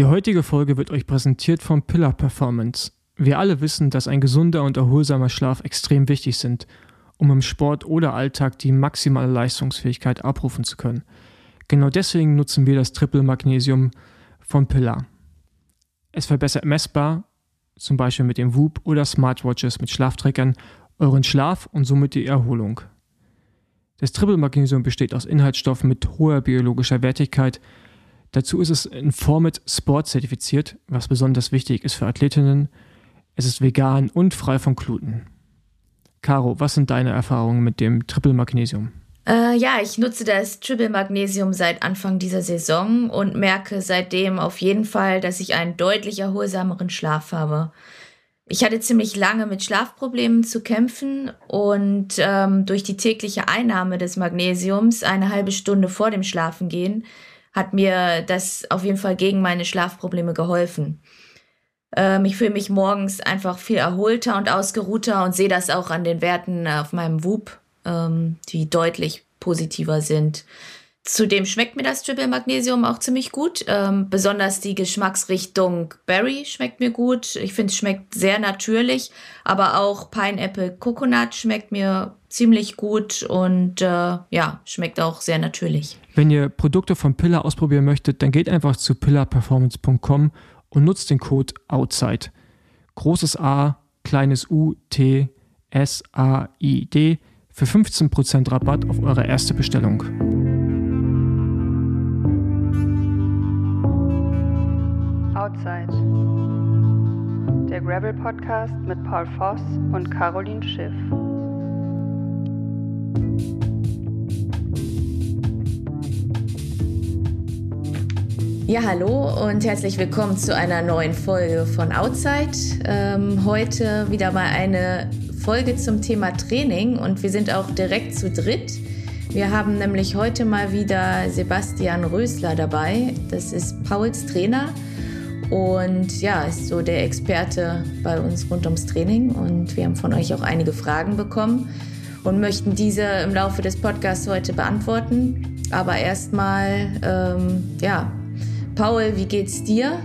Die heutige Folge wird euch präsentiert von Pillar Performance. Wir alle wissen, dass ein gesunder und erholsamer Schlaf extrem wichtig sind, um im Sport oder Alltag die maximale Leistungsfähigkeit abrufen zu können. Genau deswegen nutzen wir das Triple Magnesium von Pillar. Es verbessert messbar, zum Beispiel mit dem Whoop oder Smartwatches mit Schlafträgern, euren Schlaf und somit die Erholung. Das Triple Magnesium besteht aus Inhaltsstoffen mit hoher biologischer Wertigkeit. Dazu ist es in Format Sport zertifiziert, was besonders wichtig ist für Athletinnen. Es ist vegan und frei von Gluten. Caro, was sind deine Erfahrungen mit dem Triple Magnesium? Äh, ja, ich nutze das Triple Magnesium seit Anfang dieser Saison und merke seitdem auf jeden Fall, dass ich einen deutlich erholsameren Schlaf habe. Ich hatte ziemlich lange mit Schlafproblemen zu kämpfen und ähm, durch die tägliche Einnahme des Magnesiums eine halbe Stunde vor dem Schlafengehen hat mir das auf jeden Fall gegen meine Schlafprobleme geholfen. Ähm, ich fühle mich morgens einfach viel erholter und ausgeruhter und sehe das auch an den Werten auf meinem Whoop, ähm, die deutlich positiver sind. Zudem schmeckt mir das Triple Magnesium auch ziemlich gut. Ähm, besonders die Geschmacksrichtung Berry schmeckt mir gut. Ich finde, es schmeckt sehr natürlich. Aber auch Pineapple Coconut schmeckt mir ziemlich gut und äh, ja, schmeckt auch sehr natürlich. Wenn ihr Produkte von Pillar ausprobieren möchtet, dann geht einfach zu pillarperformance.com und nutzt den Code OUTSIDE. Großes A, kleines U, T, S, A, I, D für 15% Rabatt auf eure erste Bestellung. Outside. Der Gravel Podcast mit Paul Voss und Caroline Schiff. Ja, hallo und herzlich willkommen zu einer neuen Folge von Outside. Ähm, heute wieder mal eine Folge zum Thema Training und wir sind auch direkt zu dritt. Wir haben nämlich heute mal wieder Sebastian Rösler dabei. Das ist Pauls Trainer und ja, ist so der Experte bei uns rund ums Training. Und wir haben von euch auch einige Fragen bekommen und möchten diese im Laufe des Podcasts heute beantworten. Aber erstmal, ähm, ja, Paul, wie geht's dir?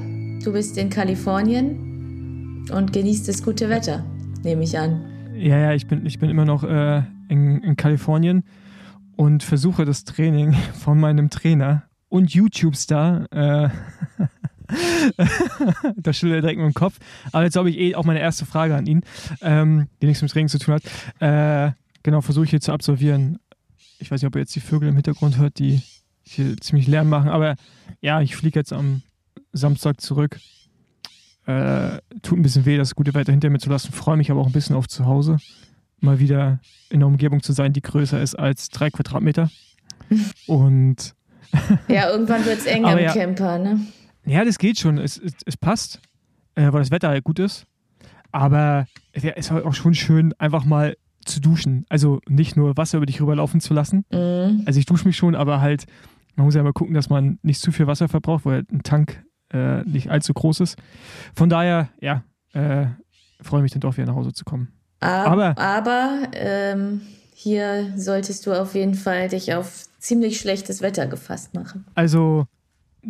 Du bist in Kalifornien und genießt das gute Wetter, nehme ich an. Ja, ja, ich bin, ich bin immer noch äh, in, in Kalifornien und versuche das Training von meinem Trainer und YouTube-Star äh, da schüttelt er direkt mit dem Kopf. Aber jetzt habe ich eh auch meine erste Frage an ihn, ähm, die nichts mit Training zu tun hat. Äh, genau, versuche ich hier zu absolvieren. Ich weiß nicht, ob ihr jetzt die Vögel im Hintergrund hört, die hier ziemlich Lärm machen. Aber ja, ich fliege jetzt am Samstag zurück. Äh, tut ein bisschen weh, das gute Wetter hinter mir zu lassen. Freue mich aber auch ein bisschen auf zu Hause. Mal wieder in einer Umgebung zu sein, die größer ist als drei Quadratmeter. Und. ja, irgendwann wird es eng am ja, Camper, ne? Ja, das geht schon. Es, es, es passt, äh, weil das Wetter halt gut ist. Aber es ist halt auch schon schön, einfach mal zu duschen. Also nicht nur Wasser über dich rüberlaufen zu lassen. Mhm. Also ich dusche mich schon, aber halt, man muss ja mal gucken, dass man nicht zu viel Wasser verbraucht, weil ein Tank äh, nicht allzu groß ist. Von daher, ja, äh, freue mich dann doch wieder nach Hause zu kommen. Aber, aber ähm, hier solltest du auf jeden Fall dich auf ziemlich schlechtes Wetter gefasst machen. Also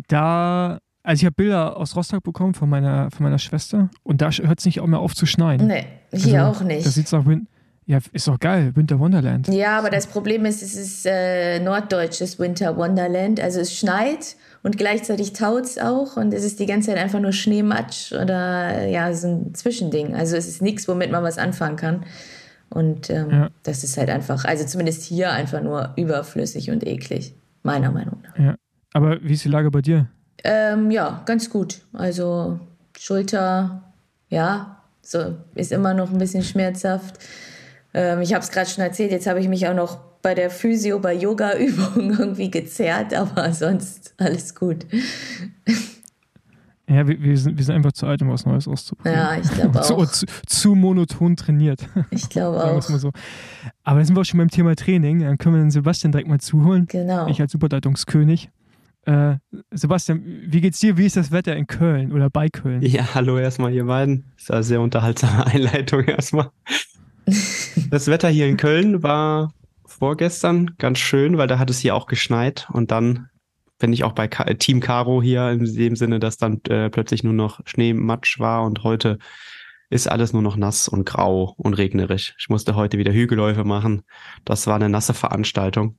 da also ich habe Bilder aus Rostock bekommen von meiner, von meiner Schwester und da hört es nicht auch mehr auf zu schneien. Nee, hier also, auch nicht. Das sieht nach Win ja, ist doch geil, Winter Wonderland. Ja, aber das Problem ist, es ist äh, norddeutsches Winter Wonderland. Also es schneit und gleichzeitig taut es auch und es ist die ganze Zeit einfach nur Schneematsch oder ja, so ein Zwischending. Also es ist nichts, womit man was anfangen kann. Und ähm, ja. das ist halt einfach, also zumindest hier einfach nur überflüssig und eklig, meiner Meinung nach. Ja. Aber wie ist die Lage bei dir? Ähm, ja, ganz gut. Also Schulter, ja, so ist immer noch ein bisschen schmerzhaft. Ähm, ich habe es gerade schon erzählt, jetzt habe ich mich auch noch bei der Physio, bei Yoga-Übungen irgendwie gezerrt, aber sonst alles gut. Ja, wir, wir, sind, wir sind einfach zu alt, um was Neues auszuprobieren. Ja, ich glaube auch. Zu, zu, monoton trainiert. Ich glaube auch. So. Aber da sind wir auch schon beim Thema Training. Dann können wir den Sebastian direkt mal zuholen. Genau. Ich als Superleitungskönig. Äh, Sebastian, wie geht's dir? Wie ist das Wetter in Köln oder bei Köln? Ja, hallo erstmal ihr beiden. Das ist eine sehr unterhaltsame Einleitung erstmal. das Wetter hier in Köln war vorgestern ganz schön, weil da hat es hier auch geschneit und dann bin ich auch bei Ka Team Caro hier in dem Sinne, dass dann äh, plötzlich nur noch Schneematsch war und heute ist alles nur noch nass und grau und regnerisch. Ich musste heute wieder Hügelläufe machen. Das war eine nasse Veranstaltung.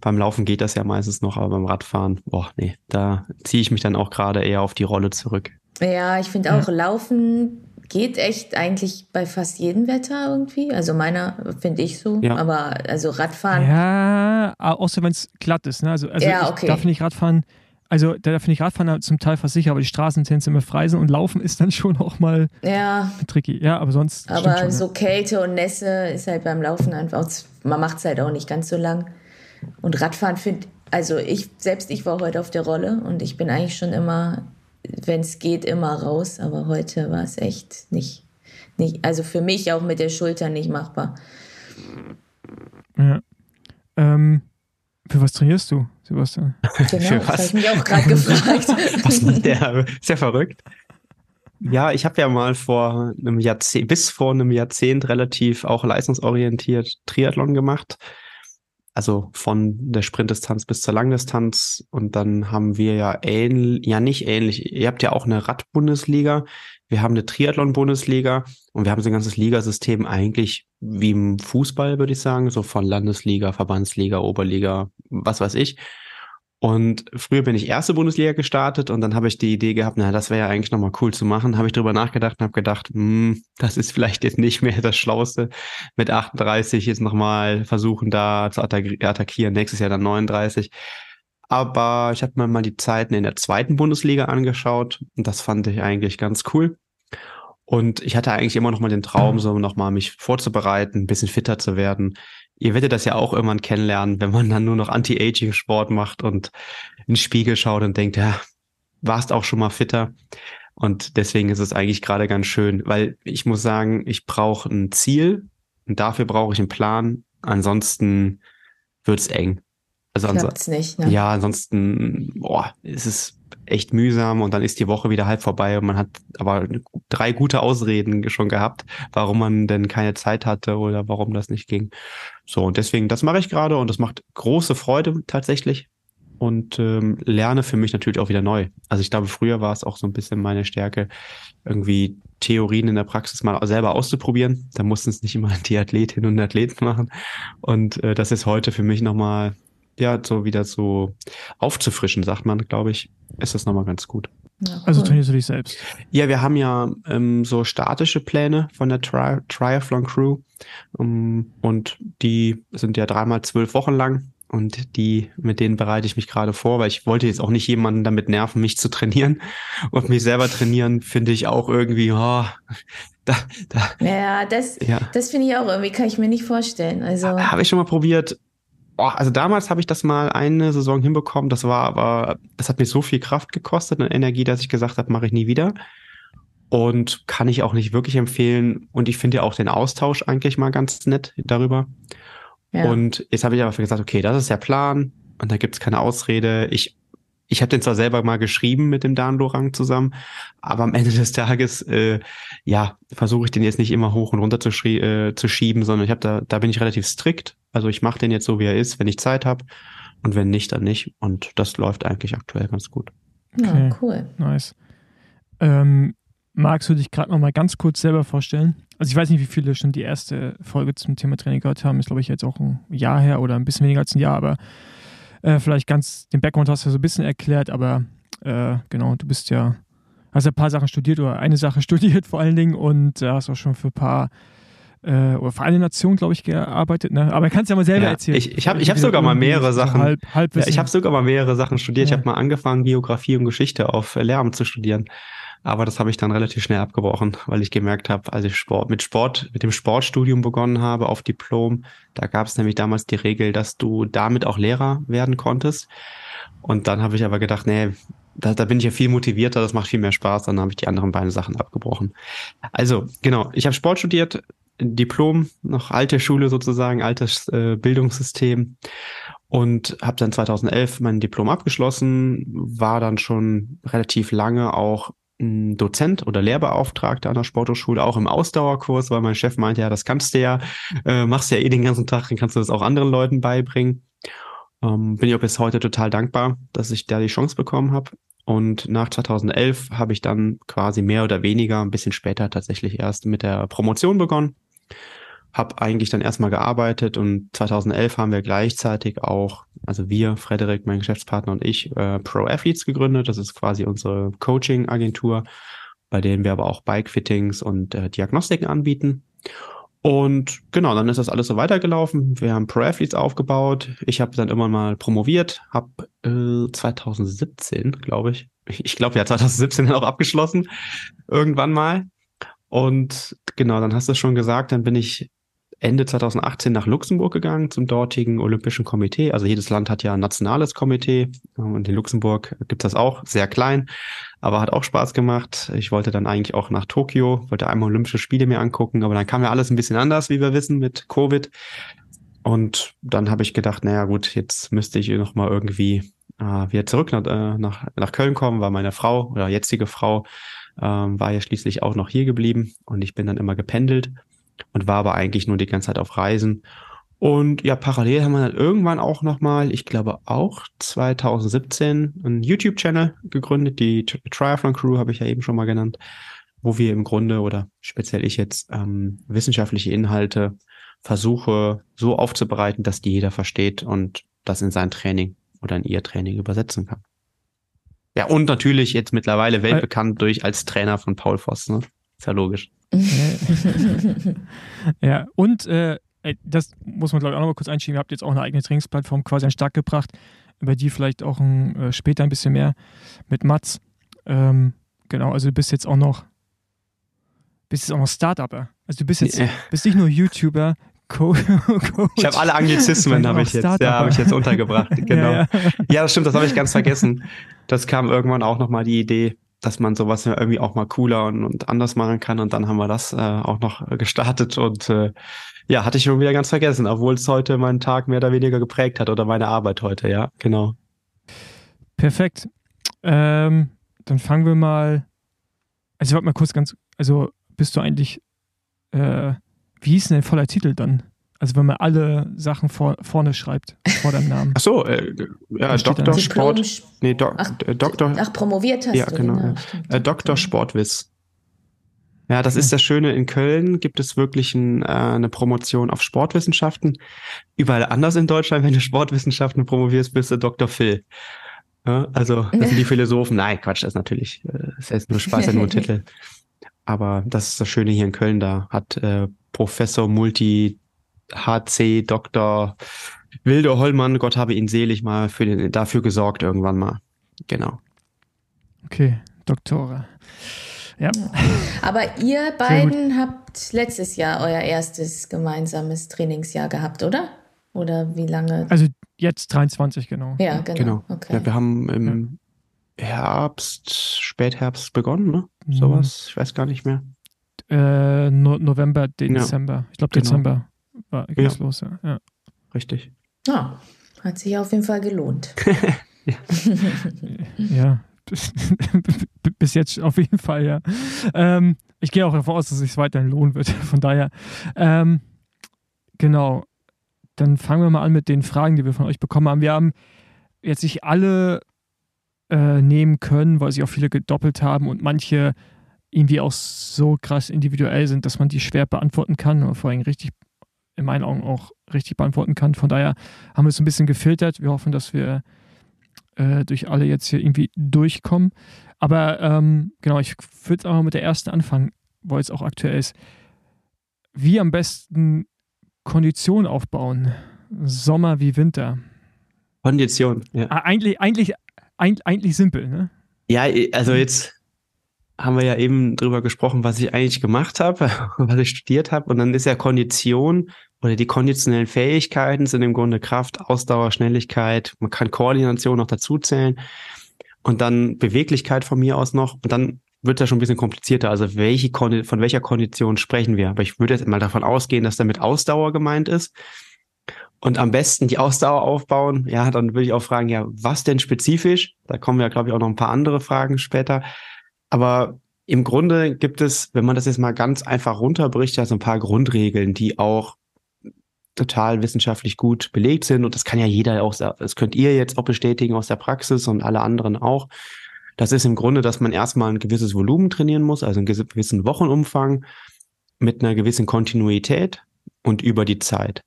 Beim Laufen geht das ja meistens noch, aber beim Radfahren, boah, nee, da ziehe ich mich dann auch gerade eher auf die Rolle zurück. Ja, ich finde auch, ja. Laufen geht echt eigentlich bei fast jedem Wetter irgendwie. Also meiner finde ich so. Ja. Aber also Radfahren. Ja, außer wenn es glatt ist. Ne? Also, also ja, okay. darf nicht Radfahren. Also da finde ich Radfahren zum Teil fast sicher, aber die Straßen sind immer frei sind und Laufen ist dann schon auch mal ja. tricky. Ja, aber sonst. Aber schon, so Kälte und Nässe ist halt beim Laufen einfach, man macht es halt auch nicht ganz so lang. Und Radfahren finde, also ich, selbst ich war heute auf der Rolle und ich bin eigentlich schon immer wenn es geht, immer raus. Aber heute war es echt nicht, nicht, also für mich auch mit der Schulter nicht machbar. Ja. Ähm, für was trainierst du, Sebastian? Genau, für was? das habe ich mich auch gerade gefragt. was macht der? Ist ja verrückt. Ja, ich habe ja mal vor einem Jahrzehnt, bis vor einem Jahrzehnt relativ auch leistungsorientiert Triathlon gemacht also von der Sprintdistanz bis zur Langdistanz. Und dann haben wir ja ähnlich, ja nicht ähnlich. Ihr habt ja auch eine Radbundesliga. Wir haben eine Triathlon-Bundesliga und wir haben so ein ganzes Ligasystem eigentlich wie im Fußball, würde ich sagen, so von Landesliga, Verbandsliga, Oberliga, was weiß ich. Und früher bin ich erste Bundesliga gestartet und dann habe ich die Idee gehabt, na, das wäre ja eigentlich nochmal cool zu machen. Habe ich drüber nachgedacht und habe gedacht, hm, das ist vielleicht jetzt nicht mehr das Schlauste, mit 38 jetzt nochmal versuchen, da zu attackieren. Nächstes Jahr dann 39. Aber ich habe mir mal die Zeiten in der zweiten Bundesliga angeschaut und das fand ich eigentlich ganz cool. Und ich hatte eigentlich immer noch mal den Traum, so nochmal mich vorzubereiten, ein bisschen fitter zu werden ihr werdet das ja auch irgendwann kennenlernen, wenn man dann nur noch Anti-Aging-Sport macht und in den Spiegel schaut und denkt, ja, warst auch schon mal fitter. Und deswegen ist es eigentlich gerade ganz schön, weil ich muss sagen, ich brauche ein Ziel und dafür brauche ich einen Plan. Ansonsten wird's eng. Also nicht, ne? Ja, ansonsten, boah, ist es echt mühsam und dann ist die Woche wieder halb vorbei und man hat aber drei gute Ausreden schon gehabt, warum man denn keine Zeit hatte oder warum das nicht ging. So, und deswegen, das mache ich gerade und das macht große Freude tatsächlich und ähm, lerne für mich natürlich auch wieder neu. Also ich glaube, früher war es auch so ein bisschen meine Stärke, irgendwie Theorien in der Praxis mal selber auszuprobieren. Da mussten es nicht immer die Athletinnen und Athleten machen. Und äh, das ist heute für mich nochmal ja, so wieder so aufzufrischen, sagt man, glaube ich, ist das nochmal ganz gut. Ja, also cool. Also trainierst du dich selbst? Ja, wir haben ja ähm, so statische Pläne von der Tri Triathlon Crew um, ähm, und die sind ja dreimal zwölf Wochen lang und die, mit denen bereite ich mich gerade vor, weil ich wollte jetzt auch nicht jemanden damit nerven, mich zu trainieren und mich selber trainieren, finde ich auch irgendwie, oh, da, da. Ja, das, ja. das finde ich auch irgendwie, kann ich mir nicht vorstellen. Also habe ich schon mal probiert, Oh, also damals habe ich das mal eine Saison hinbekommen. Das war aber, das hat mir so viel Kraft gekostet und Energie, dass ich gesagt habe, mache ich nie wieder. Und kann ich auch nicht wirklich empfehlen. Und ich finde ja auch den Austausch eigentlich mal ganz nett darüber. Ja. Und jetzt habe ich aber gesagt, okay, das ist der Plan. Und da gibt es keine Ausrede. Ich ich habe den zwar selber mal geschrieben mit dem Dan Lorang zusammen, aber am Ende des Tages, äh, ja, versuche ich den jetzt nicht immer hoch und runter zu, äh, zu schieben, sondern ich habe da, da bin ich relativ strikt. Also ich mache den jetzt so, wie er ist, wenn ich Zeit habe. Und wenn nicht, dann nicht. Und das läuft eigentlich aktuell ganz gut. Ja, cool. Nice. Ähm, magst du dich gerade noch mal ganz kurz selber vorstellen? Also ich weiß nicht, wie viele schon die erste Folge zum Thema Training gehört haben. Ist, glaube ich, jetzt auch ein Jahr her oder ein bisschen weniger als ein Jahr, aber äh, vielleicht ganz, den Background hast du ja so ein bisschen erklärt, aber äh, genau, du bist ja, hast ja ein paar Sachen studiert oder eine Sache studiert vor allen Dingen und äh, hast auch schon für ein paar äh, oder für eine Nation, glaube ich, gearbeitet. Ne? Aber kannst ja mal selber ja, erzählen. Ich, ich habe ich hab sogar mal mehrere Sachen. Halb, halb ja, ich habe sogar mal mehrere Sachen studiert. Ja. Ich habe mal angefangen, Geografie und Geschichte auf Lehramt zu studieren. Aber das habe ich dann relativ schnell abgebrochen, weil ich gemerkt habe, als ich Sport mit Sport, mit dem Sportstudium begonnen habe auf Diplom, da gab es nämlich damals die Regel, dass du damit auch Lehrer werden konntest. Und dann habe ich aber gedacht, nee, da, da bin ich ja viel motivierter, das macht viel mehr Spaß, dann habe ich die anderen beiden Sachen abgebrochen. Also, genau, ich habe Sport studiert, Diplom, noch alte Schule sozusagen, altes äh, Bildungssystem und habe dann 2011 mein Diplom abgeschlossen, war dann schon relativ lange auch Dozent oder Lehrbeauftragter an der Sporthochschule, auch im Ausdauerkurs, weil mein Chef meinte, ja, das kannst du ja, äh, machst ja eh den ganzen Tag, dann kannst du das auch anderen Leuten beibringen. Ähm, bin ich auch bis heute total dankbar, dass ich da die Chance bekommen habe. Und nach 2011 habe ich dann quasi mehr oder weniger, ein bisschen später tatsächlich erst mit der Promotion begonnen. Habe eigentlich dann erstmal gearbeitet und 2011 haben wir gleichzeitig auch, also wir, Frederik, mein Geschäftspartner und ich, äh, Pro Athletes gegründet. Das ist quasi unsere Coaching-Agentur, bei denen wir aber auch Bike-Fittings und äh, Diagnostiken anbieten. Und genau, dann ist das alles so weitergelaufen. Wir haben Pro Athletes aufgebaut. Ich habe dann immer mal promoviert, habe äh, 2017, glaube ich. Ich glaube ja 2017 dann auch abgeschlossen, irgendwann mal. Und genau, dann hast du es schon gesagt, dann bin ich Ende 2018 nach Luxemburg gegangen zum dortigen Olympischen Komitee. Also jedes Land hat ja ein nationales Komitee und in Luxemburg gibt es das auch, sehr klein, aber hat auch Spaß gemacht. Ich wollte dann eigentlich auch nach Tokio, wollte einmal Olympische Spiele mir angucken, aber dann kam ja alles ein bisschen anders, wie wir wissen, mit Covid. Und dann habe ich gedacht, naja gut, jetzt müsste ich noch mal irgendwie äh, wieder zurück nach, äh, nach, nach Köln kommen, weil meine Frau oder jetzige Frau ähm, war ja schließlich auch noch hier geblieben und ich bin dann immer gependelt und war aber eigentlich nur die ganze Zeit auf Reisen. Und ja, parallel haben wir dann irgendwann auch nochmal, ich glaube auch 2017, einen YouTube-Channel gegründet. Die Triathlon Crew habe ich ja eben schon mal genannt, wo wir im Grunde oder speziell ich jetzt ähm, wissenschaftliche Inhalte versuche so aufzubereiten, dass die jeder versteht und das in sein Training oder in ihr Training übersetzen kann. Ja, und natürlich jetzt mittlerweile weltbekannt durch als Trainer von Paul Voss, ne? Ist ja logisch. ja, und äh, das muss man, glaube ich, auch noch mal kurz einschieben. Ihr habt jetzt auch eine eigene Trainingsplattform quasi an Start gebracht, über die vielleicht auch ein, äh, später ein bisschen mehr mit Mats. Ähm, genau, also du bist jetzt auch noch bist jetzt auch noch Startupper. Also du bist jetzt yeah. bist nicht nur YouTuber, Co Coach. Ich habe alle Anglizismen habe ich jetzt, ja, habe ich jetzt untergebracht. Genau. Ja, ja. ja das stimmt, das habe ich ganz vergessen. Das kam irgendwann auch nochmal die Idee, dass man sowas ja irgendwie auch mal cooler und, und anders machen kann. Und dann haben wir das äh, auch noch gestartet und äh, ja, hatte ich schon wieder ganz vergessen, obwohl es heute meinen Tag mehr oder weniger geprägt hat oder meine Arbeit heute, ja, genau. Perfekt. Ähm, dann fangen wir mal. Also ich wollte mal kurz ganz, also bist du eigentlich, äh, wie hieß denn dein voller Titel dann? Also wenn man alle Sachen vor, vorne schreibt, vor deinem Namen. Ach so, äh, ja, Doktor Sport. Nee, Do, ach, Doktor. Ach, promoviert hast ja, du. Genau, genau. Ja. Äh, Doktor Sportwiss. Ja, das ist das Schöne. In Köln gibt es wirklich ein, äh, eine Promotion auf Sportwissenschaften. Überall anders in Deutschland, wenn du Sportwissenschaften promovierst, bist du Dr. Phil. Ja, also, das sind die Philosophen. Nein, Quatsch, das ist natürlich, äh, das ist nur Spaß, ja nur ein Titel. Aber das ist das Schöne hier in Köln. Da hat äh, Professor Multi HC Dr. Wilde Hollmann, Gott habe ihn selig mal für den, dafür gesorgt irgendwann mal. Genau. Okay, Doktore. Ja. Aber ihr beiden habt letztes Jahr euer erstes gemeinsames Trainingsjahr gehabt, oder? Oder wie lange? Also jetzt 23, genau. Ja, genau. genau. Okay. Ja, wir haben im ja. Herbst, Spätherbst begonnen, ne? Mhm. Sowas, ich weiß gar nicht mehr. Äh, no November, Dezember. Ja. Ich glaube genau. Dezember war ging's ja. los, ja. ja. Richtig. Ja, hat sich auf jeden Fall gelohnt. ja. Bis jetzt auf jeden Fall, ja. Ähm, ich gehe auch davon aus, dass es sich weiterhin lohnen wird. Von daher, ähm, genau. Dann fangen wir mal an mit den Fragen, die wir von euch bekommen haben. Wir haben jetzt nicht alle äh, nehmen können, weil sie auch viele gedoppelt haben und manche irgendwie auch so krass individuell sind, dass man die schwer beantworten kann oder vor allem richtig in meinen Augen auch richtig beantworten kann. Von daher haben wir es ein bisschen gefiltert. Wir hoffen, dass wir äh, durch alle jetzt hier irgendwie durchkommen. Aber ähm, genau, ich würde auch mal mit der ersten anfangen, weil es auch aktuell ist. Wie am besten Kondition aufbauen? Sommer wie Winter? Kondition, ja. Eigentlich, eigentlich, eigentlich simpel, ne? Ja, also jetzt haben wir ja eben drüber gesprochen, was ich eigentlich gemacht habe, was ich studiert habe. Und dann ist ja Kondition oder die konditionellen Fähigkeiten sind im Grunde Kraft, Ausdauer, Schnelligkeit. Man kann Koordination noch dazu zählen. Und dann Beweglichkeit von mir aus noch. Und dann wird ja schon ein bisschen komplizierter. Also welche von welcher Kondition sprechen wir? Aber ich würde jetzt mal davon ausgehen, dass damit Ausdauer gemeint ist. Und am besten die Ausdauer aufbauen. Ja, dann würde ich auch fragen, ja, was denn spezifisch? Da kommen ja, glaube ich, auch noch ein paar andere Fragen später. Aber im Grunde gibt es, wenn man das jetzt mal ganz einfach runterbricht, ja so ein paar Grundregeln, die auch total wissenschaftlich gut belegt sind. Und das kann ja jeder auch, das könnt ihr jetzt auch bestätigen aus der Praxis und alle anderen auch. Das ist im Grunde, dass man erstmal ein gewisses Volumen trainieren muss, also einen gewissen Wochenumfang mit einer gewissen Kontinuität und über die Zeit.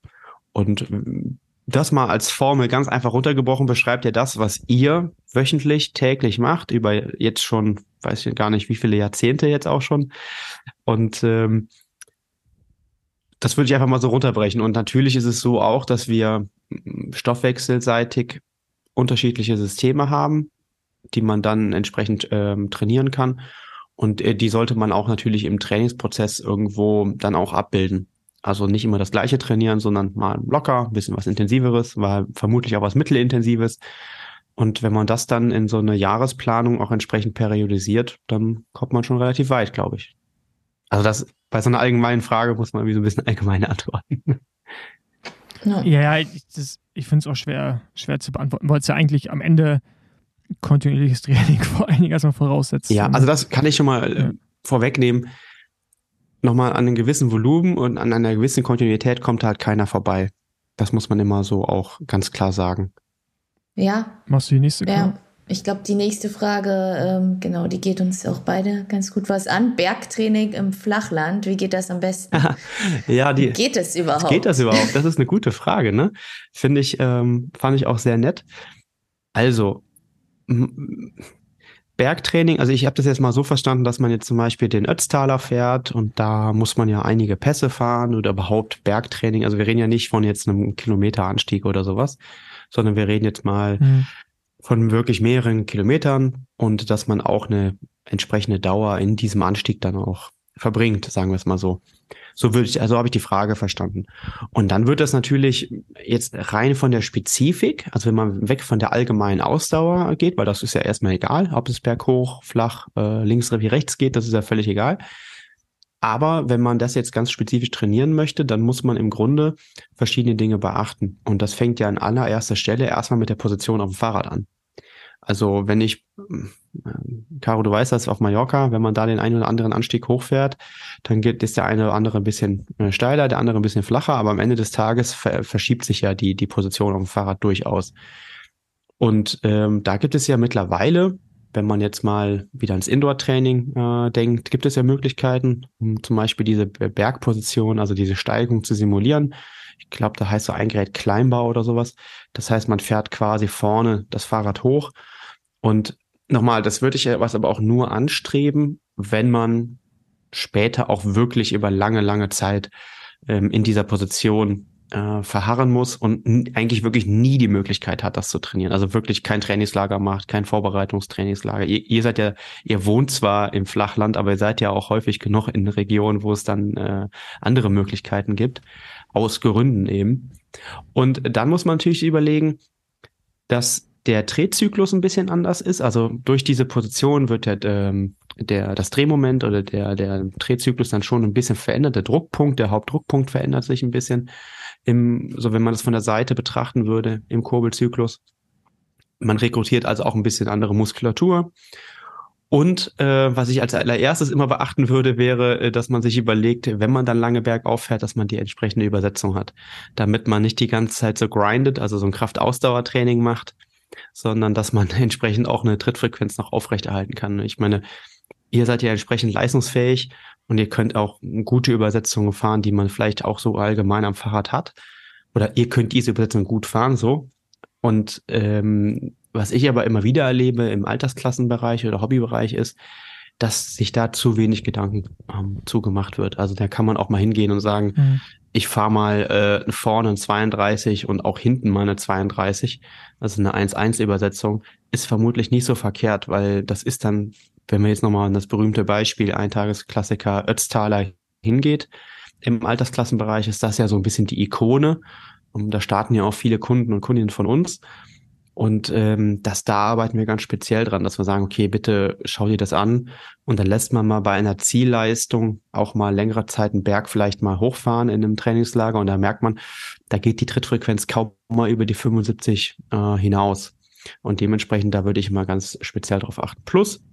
Und das mal als Formel ganz einfach runtergebrochen beschreibt ja das, was ihr wöchentlich, täglich macht, über jetzt schon, weiß ich gar nicht, wie viele Jahrzehnte jetzt auch schon. Und ähm, das würde ich einfach mal so runterbrechen. Und natürlich ist es so auch, dass wir stoffwechselseitig unterschiedliche Systeme haben, die man dann entsprechend ähm, trainieren kann. Und äh, die sollte man auch natürlich im Trainingsprozess irgendwo dann auch abbilden. Also nicht immer das gleiche trainieren, sondern mal locker, ein bisschen was Intensiveres, war vermutlich auch was Mittelintensives. Und wenn man das dann in so eine Jahresplanung auch entsprechend periodisiert, dann kommt man schon relativ weit, glaube ich. Also das bei so einer allgemeinen Frage muss man irgendwie so ein bisschen allgemeine antworten. Ja, ja ich, ich finde es auch schwer, schwer zu beantworten, weil es ja eigentlich am Ende kontinuierliches Training vor allen Dingen erstmal voraussetzt. Ja, also das kann ich schon mal ja. Äh, vorwegnehmen. Nochmal an einem gewissen Volumen und an einer gewissen Kontinuität kommt halt keiner vorbei. Das muss man immer so auch ganz klar sagen. Ja. Machst du die nächste? Ja, ich glaube, die nächste Frage, ähm, genau, die geht uns auch beide ganz gut was an. Bergtraining im Flachland, wie geht das am besten? ja, die. Geht es überhaupt? Geht das überhaupt? Das ist eine gute Frage, ne? Finde ich, ähm, fand ich auch sehr nett. Also, Bergtraining, also ich habe das jetzt mal so verstanden, dass man jetzt zum Beispiel den Ötztaler fährt und da muss man ja einige Pässe fahren oder überhaupt Bergtraining. Also wir reden ja nicht von jetzt einem Kilometeranstieg oder sowas, sondern wir reden jetzt mal mhm von wirklich mehreren Kilometern und dass man auch eine entsprechende Dauer in diesem Anstieg dann auch verbringt, sagen wir es mal so. So würde ich, also habe ich die Frage verstanden. Und dann wird das natürlich jetzt rein von der Spezifik, also wenn man weg von der allgemeinen Ausdauer geht, weil das ist ja erstmal egal, ob es berghoch, flach, äh, links rechts geht, das ist ja völlig egal. Aber wenn man das jetzt ganz spezifisch trainieren möchte, dann muss man im Grunde verschiedene Dinge beachten. Und das fängt ja an allererster Stelle erstmal mit der Position auf dem Fahrrad an. Also wenn ich, äh, Caro, du weißt das, auf Mallorca, wenn man da den einen oder anderen Anstieg hochfährt, dann geht, ist der eine oder andere ein bisschen äh, steiler, der andere ein bisschen flacher, aber am Ende des Tages ver verschiebt sich ja die, die Position auf dem Fahrrad durchaus. Und ähm, da gibt es ja mittlerweile, wenn man jetzt mal wieder ans Indoor-Training äh, denkt, gibt es ja Möglichkeiten, um zum Beispiel diese Bergposition, also diese Steigung zu simulieren. Ich glaube, da heißt so ein Gerät Kleinbau oder sowas. Das heißt, man fährt quasi vorne das Fahrrad hoch und nochmal, das würde ich was aber auch nur anstreben, wenn man später auch wirklich über lange, lange Zeit ähm, in dieser Position äh, verharren muss und eigentlich wirklich nie die Möglichkeit hat, das zu trainieren. Also wirklich kein Trainingslager macht, kein Vorbereitungstrainingslager. Ihr, ihr seid ja, ihr wohnt zwar im Flachland, aber ihr seid ja auch häufig genug in Regionen, wo es dann äh, andere Möglichkeiten gibt, aus Gründen eben. Und dann muss man natürlich überlegen, dass der Drehzyklus ein bisschen anders ist. Also durch diese Position wird der, ähm, der, das Drehmoment oder der, der Drehzyklus dann schon ein bisschen verändert. Der Druckpunkt, der Hauptdruckpunkt verändert sich ein bisschen. Im, so wenn man das von der Seite betrachten würde im Kurbelzyklus. Man rekrutiert also auch ein bisschen andere Muskulatur. Und äh, was ich als allererstes immer beachten würde, wäre, äh, dass man sich überlegt, wenn man dann lange bergauf fährt, dass man die entsprechende Übersetzung hat. Damit man nicht die ganze Zeit so grindet, also so ein Kraftausdauertraining macht, sondern dass man entsprechend auch eine Trittfrequenz noch aufrechterhalten kann. Ich meine, ihr seid ja entsprechend leistungsfähig und ihr könnt auch gute Übersetzungen fahren, die man vielleicht auch so allgemein am Fahrrad hat. Oder ihr könnt diese Übersetzung gut fahren, so. Und ähm, was ich aber immer wieder erlebe im Altersklassenbereich oder Hobbybereich ist, dass sich da zu wenig Gedanken ähm, zugemacht wird. Also da kann man auch mal hingehen und sagen, mhm ich fahre mal äh, vorne ein 32 und auch hinten mal eine 32, also eine 1-1-Übersetzung, ist vermutlich nicht so verkehrt, weil das ist dann, wenn man jetzt nochmal an das berühmte Beispiel Eintagesklassiker Ötztaler hingeht, im Altersklassenbereich ist das ja so ein bisschen die Ikone. Und da starten ja auch viele Kunden und Kundinnen von uns. Und ähm, das da arbeiten wir ganz speziell dran, dass wir sagen, okay, bitte schau dir das an und dann lässt man mal bei einer Zielleistung auch mal längere Zeit einen Berg vielleicht mal hochfahren in einem Trainingslager und da merkt man, da geht die Trittfrequenz kaum mal über die 75 äh, hinaus. Und dementsprechend, da würde ich mal ganz speziell drauf achten. Plus,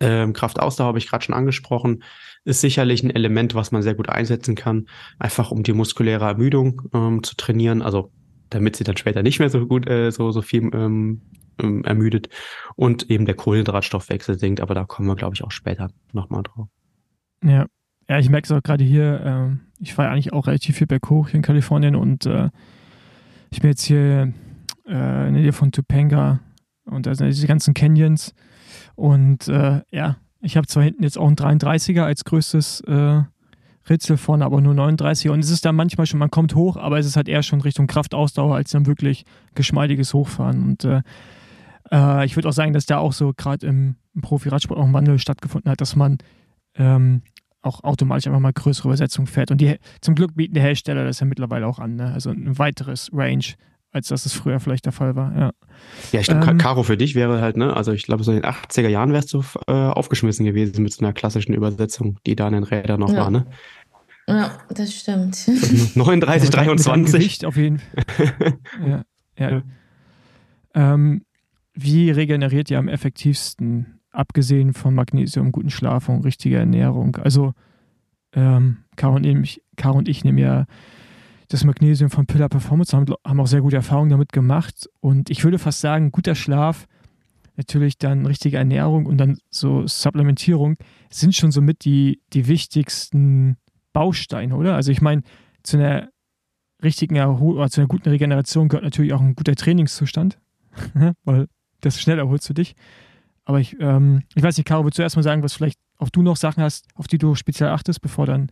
Ähm, Kraftausdauer habe ich gerade schon angesprochen, ist sicherlich ein Element, was man sehr gut einsetzen kann, einfach um die muskuläre Ermüdung ähm, zu trainieren, also damit sie dann später nicht mehr so gut, äh, so, so viel ähm, ähm, ermüdet und eben der Kohlenhydratstoffwechsel sinkt, aber da kommen wir, glaube ich, auch später nochmal drauf. Ja. Ja, ich merke es auch gerade hier, äh, ich fahre eigentlich auch relativ viel berghoch hier in Kalifornien und äh, ich bin jetzt hier äh, in der Nähe von Topanga und da sind diese ganzen Canyons und äh, ja, ich habe zwar hinten jetzt auch einen 33er als größtes äh, Ritzel vorne, aber nur 39er und es ist dann manchmal schon, man kommt hoch, aber es ist halt eher schon Richtung Kraftausdauer als dann wirklich geschmeidiges Hochfahren und äh, äh, ich würde auch sagen, dass da auch so gerade im, im Profi-Radsport auch ein Wandel stattgefunden hat, dass man ähm, auch automatisch einfach mal größere Übersetzungen fährt. Und die, zum Glück bieten die Hersteller das ja mittlerweile auch an. Ne? Also ein weiteres Range, als das es früher vielleicht der Fall war. Ja, ja ich glaube, ähm, Caro für dich wäre halt, ne, also ich glaube, so in den 80er Jahren wärst du äh, aufgeschmissen gewesen mit so einer klassischen Übersetzung, die da in den Rädern noch ja. war, ne? Ja, das stimmt. 39, 23. auf jeden Fall. ja, ja. ja. Ähm, wie regeneriert ihr am effektivsten, abgesehen von Magnesium, guten Schlaf und richtiger Ernährung? Also, ähm, Caro, und ich, Caro und ich nehmen ja das Magnesium von Pillar Performance, haben, haben auch sehr gute Erfahrungen damit gemacht. Und ich würde fast sagen, guter Schlaf, natürlich dann richtige Ernährung und dann so Supplementierung sind schon somit die, die wichtigsten Bausteine, oder? Also ich meine, zu einer richtigen Erhol oder zu einer guten Regeneration gehört natürlich auch ein guter Trainingszustand, weil das schnell erholst du dich. Aber ich, ähm, ich weiß nicht, Caro, willst du erstmal sagen, was vielleicht auch du noch Sachen hast, auf die du speziell achtest, bevor dann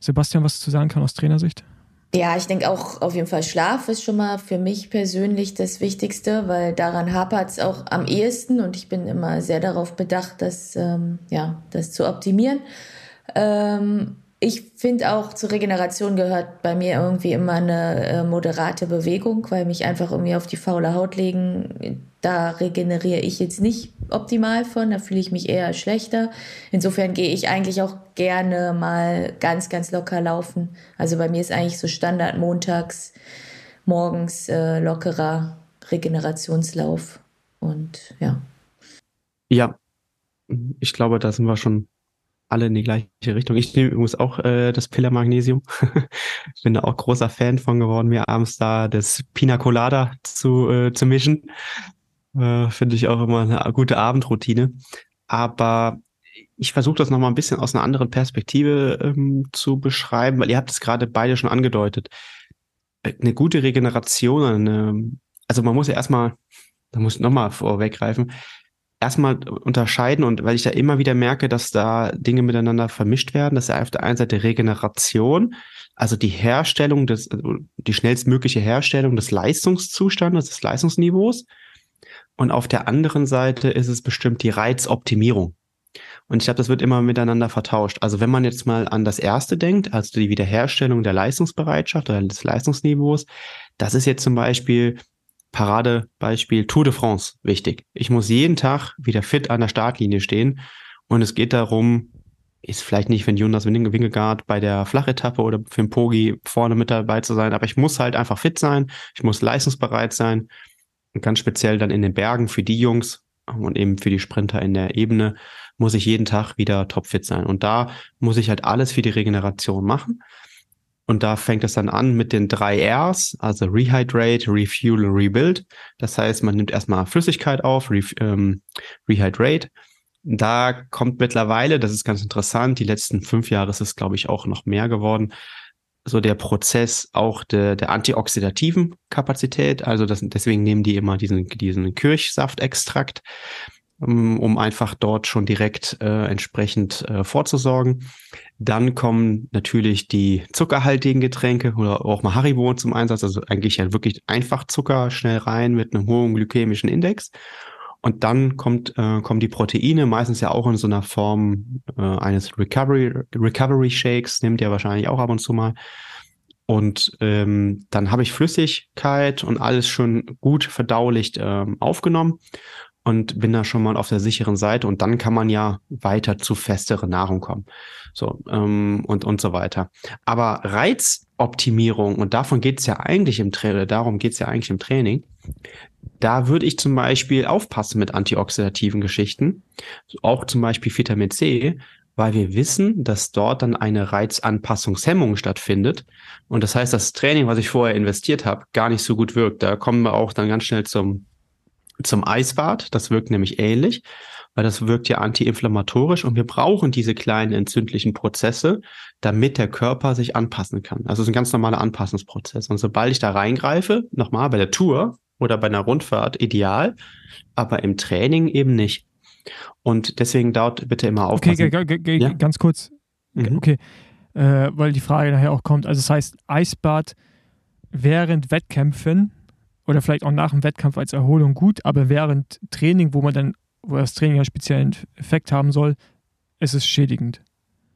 Sebastian was zu sagen kann aus Trainersicht? Ja, ich denke auch auf jeden Fall Schlaf ist schon mal für mich persönlich das Wichtigste, weil daran hapert es auch am ehesten und ich bin immer sehr darauf bedacht, das, ähm, ja, das zu optimieren. Ähm, ich finde auch zur Regeneration gehört bei mir irgendwie immer eine äh, moderate Bewegung, weil mich einfach irgendwie auf die faule Haut legen, da regeneriere ich jetzt nicht optimal von, da fühle ich mich eher schlechter. Insofern gehe ich eigentlich auch gerne mal ganz, ganz locker laufen. Also bei mir ist eigentlich so Standard montags, morgens äh, lockerer Regenerationslauf. Und ja. Ja, ich glaube, da sind wir schon alle in die gleiche Richtung. Ich nehme übrigens auch äh, das Pillar Magnesium. Bin da auch großer Fan von geworden, mir abends da das Pina Colada zu, äh, zu mischen. Äh, Finde ich auch immer eine gute Abendroutine. Aber ich versuche das nochmal ein bisschen aus einer anderen Perspektive ähm, zu beschreiben, weil ihr habt es gerade beide schon angedeutet. Äh, eine gute Regeneration, eine, also man muss ja erstmal, da muss ich nochmal vorweggreifen, erstmal unterscheiden und weil ich da immer wieder merke, dass da Dinge miteinander vermischt werden, dass ja auf der einen Seite Regeneration, also die Herstellung des, also die schnellstmögliche Herstellung des Leistungszustandes, des Leistungsniveaus. Und auf der anderen Seite ist es bestimmt die Reizoptimierung. Und ich glaube, das wird immer miteinander vertauscht. Also wenn man jetzt mal an das erste denkt, also die Wiederherstellung der Leistungsbereitschaft oder des Leistungsniveaus, das ist jetzt zum Beispiel Paradebeispiel Tour de France wichtig. Ich muss jeden Tag wieder fit an der Startlinie stehen und es geht darum, ist vielleicht nicht den Jonas Wingegaard bei der Flachetappe oder für den Pogi vorne mit dabei zu sein, aber ich muss halt einfach fit sein, ich muss leistungsbereit sein und ganz speziell dann in den Bergen für die Jungs und eben für die Sprinter in der Ebene muss ich jeden Tag wieder topfit sein und da muss ich halt alles für die Regeneration machen. Und da fängt es dann an mit den drei Rs, also Rehydrate, Refuel Rebuild. Das heißt, man nimmt erstmal Flüssigkeit auf, Re ähm, Rehydrate. Da kommt mittlerweile, das ist ganz interessant, die letzten fünf Jahre ist es, glaube ich, auch noch mehr geworden, so der Prozess auch der, der antioxidativen Kapazität. Also das, deswegen nehmen die immer diesen, diesen Kirchsaftextrakt, um, um einfach dort schon direkt äh, entsprechend äh, vorzusorgen. Dann kommen natürlich die zuckerhaltigen Getränke oder auch mal Haribo zum Einsatz. Also eigentlich ja wirklich einfach Zucker schnell rein mit einem hohen glykämischen Index. Und dann kommt, äh, kommen die Proteine, meistens ja auch in so einer Form äh, eines Recovery, Recovery Shakes, nimmt ihr wahrscheinlich auch ab und zu mal. Und ähm, dann habe ich Flüssigkeit und alles schon gut verdaulich ähm, aufgenommen. Und bin da schon mal auf der sicheren Seite und dann kann man ja weiter zu festere Nahrung kommen. So, ähm, und, und so weiter. Aber Reizoptimierung, und davon geht es ja eigentlich im Training, darum geht es ja eigentlich im Training, da würde ich zum Beispiel aufpassen mit antioxidativen Geschichten, auch zum Beispiel Vitamin C, weil wir wissen, dass dort dann eine Reizanpassungshemmung stattfindet. Und das heißt, das Training, was ich vorher investiert habe, gar nicht so gut wirkt. Da kommen wir auch dann ganz schnell zum, zum Eisbad. Das wirkt nämlich ähnlich, weil das wirkt ja antiinflammatorisch und wir brauchen diese kleinen entzündlichen Prozesse, damit der Körper sich anpassen kann. Also es ist ein ganz normaler Anpassungsprozess. Und sobald ich da reingreife, nochmal bei der Tour oder bei einer Rundfahrt ideal, aber im Training eben nicht. Und deswegen dort bitte immer aufpassen. Okay, ja? ganz kurz. Mhm. Okay, äh, weil die Frage nachher auch kommt. Also das heißt, Eisbad während Wettkämpfen oder vielleicht auch nach dem Wettkampf als Erholung gut, aber während Training, wo man dann, wo das Training einen speziellen Effekt haben soll, ist es schädigend.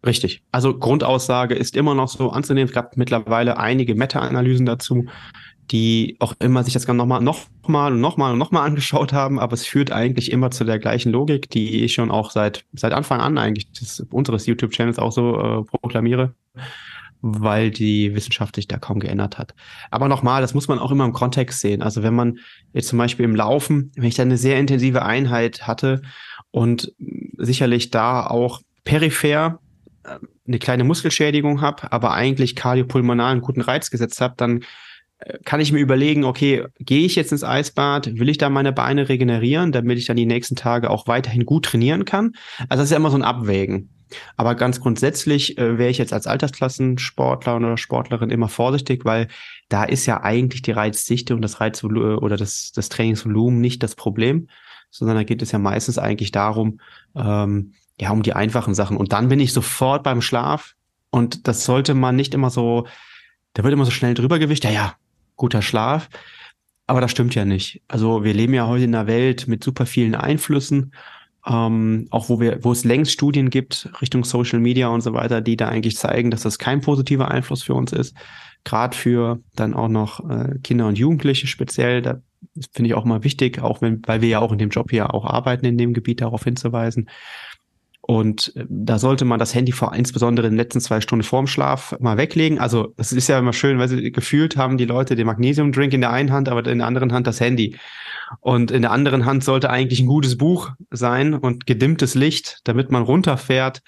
Richtig. Also Grundaussage ist immer noch so anzunehmen. Es gab mittlerweile einige Meta-Analysen dazu, die auch immer sich das Ganze nochmal noch und nochmal und nochmal angeschaut haben, aber es führt eigentlich immer zu der gleichen Logik, die ich schon auch seit, seit Anfang an eigentlich des, unseres YouTube-Channels auch so äh, proklamiere, weil die Wissenschaft sich da kaum geändert hat. Aber nochmal, das muss man auch immer im Kontext sehen. Also wenn man jetzt zum Beispiel im Laufen, wenn ich da eine sehr intensive Einheit hatte und sicherlich da auch peripher äh, eine kleine Muskelschädigung habe, aber eigentlich kardiopulmonal einen guten Reiz gesetzt habe, dann kann ich mir überlegen, okay, gehe ich jetzt ins Eisbad, will ich da meine Beine regenerieren, damit ich dann die nächsten Tage auch weiterhin gut trainieren kann? Also das ist ja immer so ein Abwägen. Aber ganz grundsätzlich äh, wäre ich jetzt als Altersklassensportler oder Sportlerin immer vorsichtig, weil da ist ja eigentlich die Reizdichte und das Reizvolumen oder das, das Trainingsvolumen nicht das Problem, sondern da geht es ja meistens eigentlich darum, ähm, ja, um die einfachen Sachen. Und dann bin ich sofort beim Schlaf und das sollte man nicht immer so, da wird immer so schnell drüber gewischt, ja, ja, guter Schlaf. Aber das stimmt ja nicht. Also wir leben ja heute in einer Welt mit super vielen Einflüssen, ähm, auch wo wir, wo es längst Studien gibt Richtung Social Media und so weiter, die da eigentlich zeigen, dass das kein positiver Einfluss für uns ist. Gerade für dann auch noch äh, Kinder und Jugendliche speziell. Da finde ich auch mal wichtig, auch wenn, weil wir ja auch in dem Job hier auch arbeiten, in dem Gebiet darauf hinzuweisen. Und äh, da sollte man das Handy vor insbesondere in den letzten zwei Stunden vorm Schlaf mal weglegen. Also es ist ja immer schön, weil sie gefühlt haben die Leute den Magnesium-Drink in der einen Hand, aber in der anderen Hand das Handy. Und in der anderen Hand sollte eigentlich ein gutes Buch sein und gedimmtes Licht, damit man runterfährt,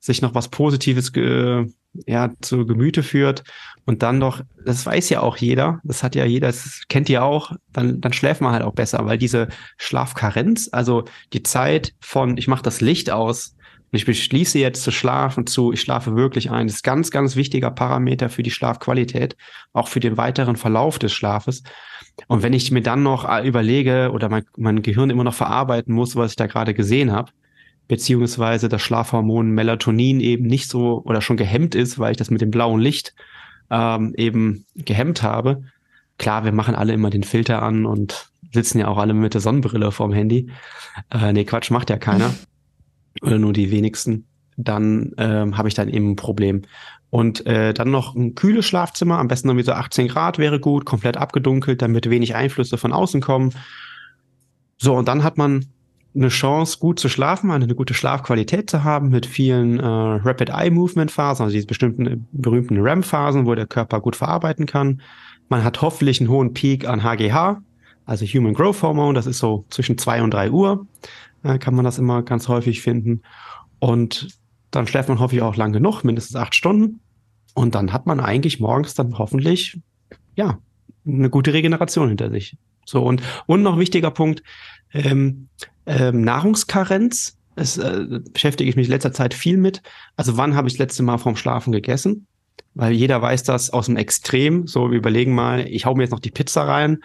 sich noch was Positives äh, ja, zu Gemüte führt und dann noch, das weiß ja auch jeder, das hat ja jeder, das kennt ihr auch, dann, dann schläft man halt auch besser, weil diese Schlafkarenz, also die Zeit von, ich mache das Licht aus, ich beschließe jetzt zu schlafen zu, ich schlafe wirklich ein. Das ist ganz, ganz wichtiger Parameter für die Schlafqualität, auch für den weiteren Verlauf des Schlafes. Und wenn ich mir dann noch äh, überlege oder mein, mein Gehirn immer noch verarbeiten muss, was ich da gerade gesehen habe, beziehungsweise das Schlafhormon Melatonin eben nicht so oder schon gehemmt ist, weil ich das mit dem blauen Licht ähm, eben gehemmt habe. Klar, wir machen alle immer den Filter an und sitzen ja auch alle mit der Sonnenbrille vorm Handy. Äh, nee, Quatsch, macht ja keiner. oder nur die wenigsten, dann ähm, habe ich dann eben ein Problem. Und äh, dann noch ein kühles Schlafzimmer, am besten irgendwie so 18 Grad wäre gut, komplett abgedunkelt, damit wenig Einflüsse von außen kommen. So, und dann hat man eine Chance, gut zu schlafen, eine, gute Schlafqualität zu haben mit vielen äh, Rapid Eye Movement Phasen, also diese bestimmten äh, berühmten REM Phasen, wo der Körper gut verarbeiten kann. Man hat hoffentlich einen hohen Peak an HGH, also Human Growth Hormone, das ist so zwischen zwei und drei Uhr äh, kann man das immer ganz häufig finden. Und dann schläft man hoffentlich auch lang genug, mindestens acht Stunden. Und dann hat man eigentlich morgens dann hoffentlich, ja, eine gute Regeneration hinter sich. So, und, und noch wichtiger Punkt, ähm, ähm, Nahrungskarenz. Das äh, beschäftige ich mich in letzter Zeit viel mit. Also wann habe ich das letzte Mal vorm Schlafen gegessen? Weil jeder weiß das aus dem Extrem. So, wir überlegen mal, ich hau mir jetzt noch die Pizza rein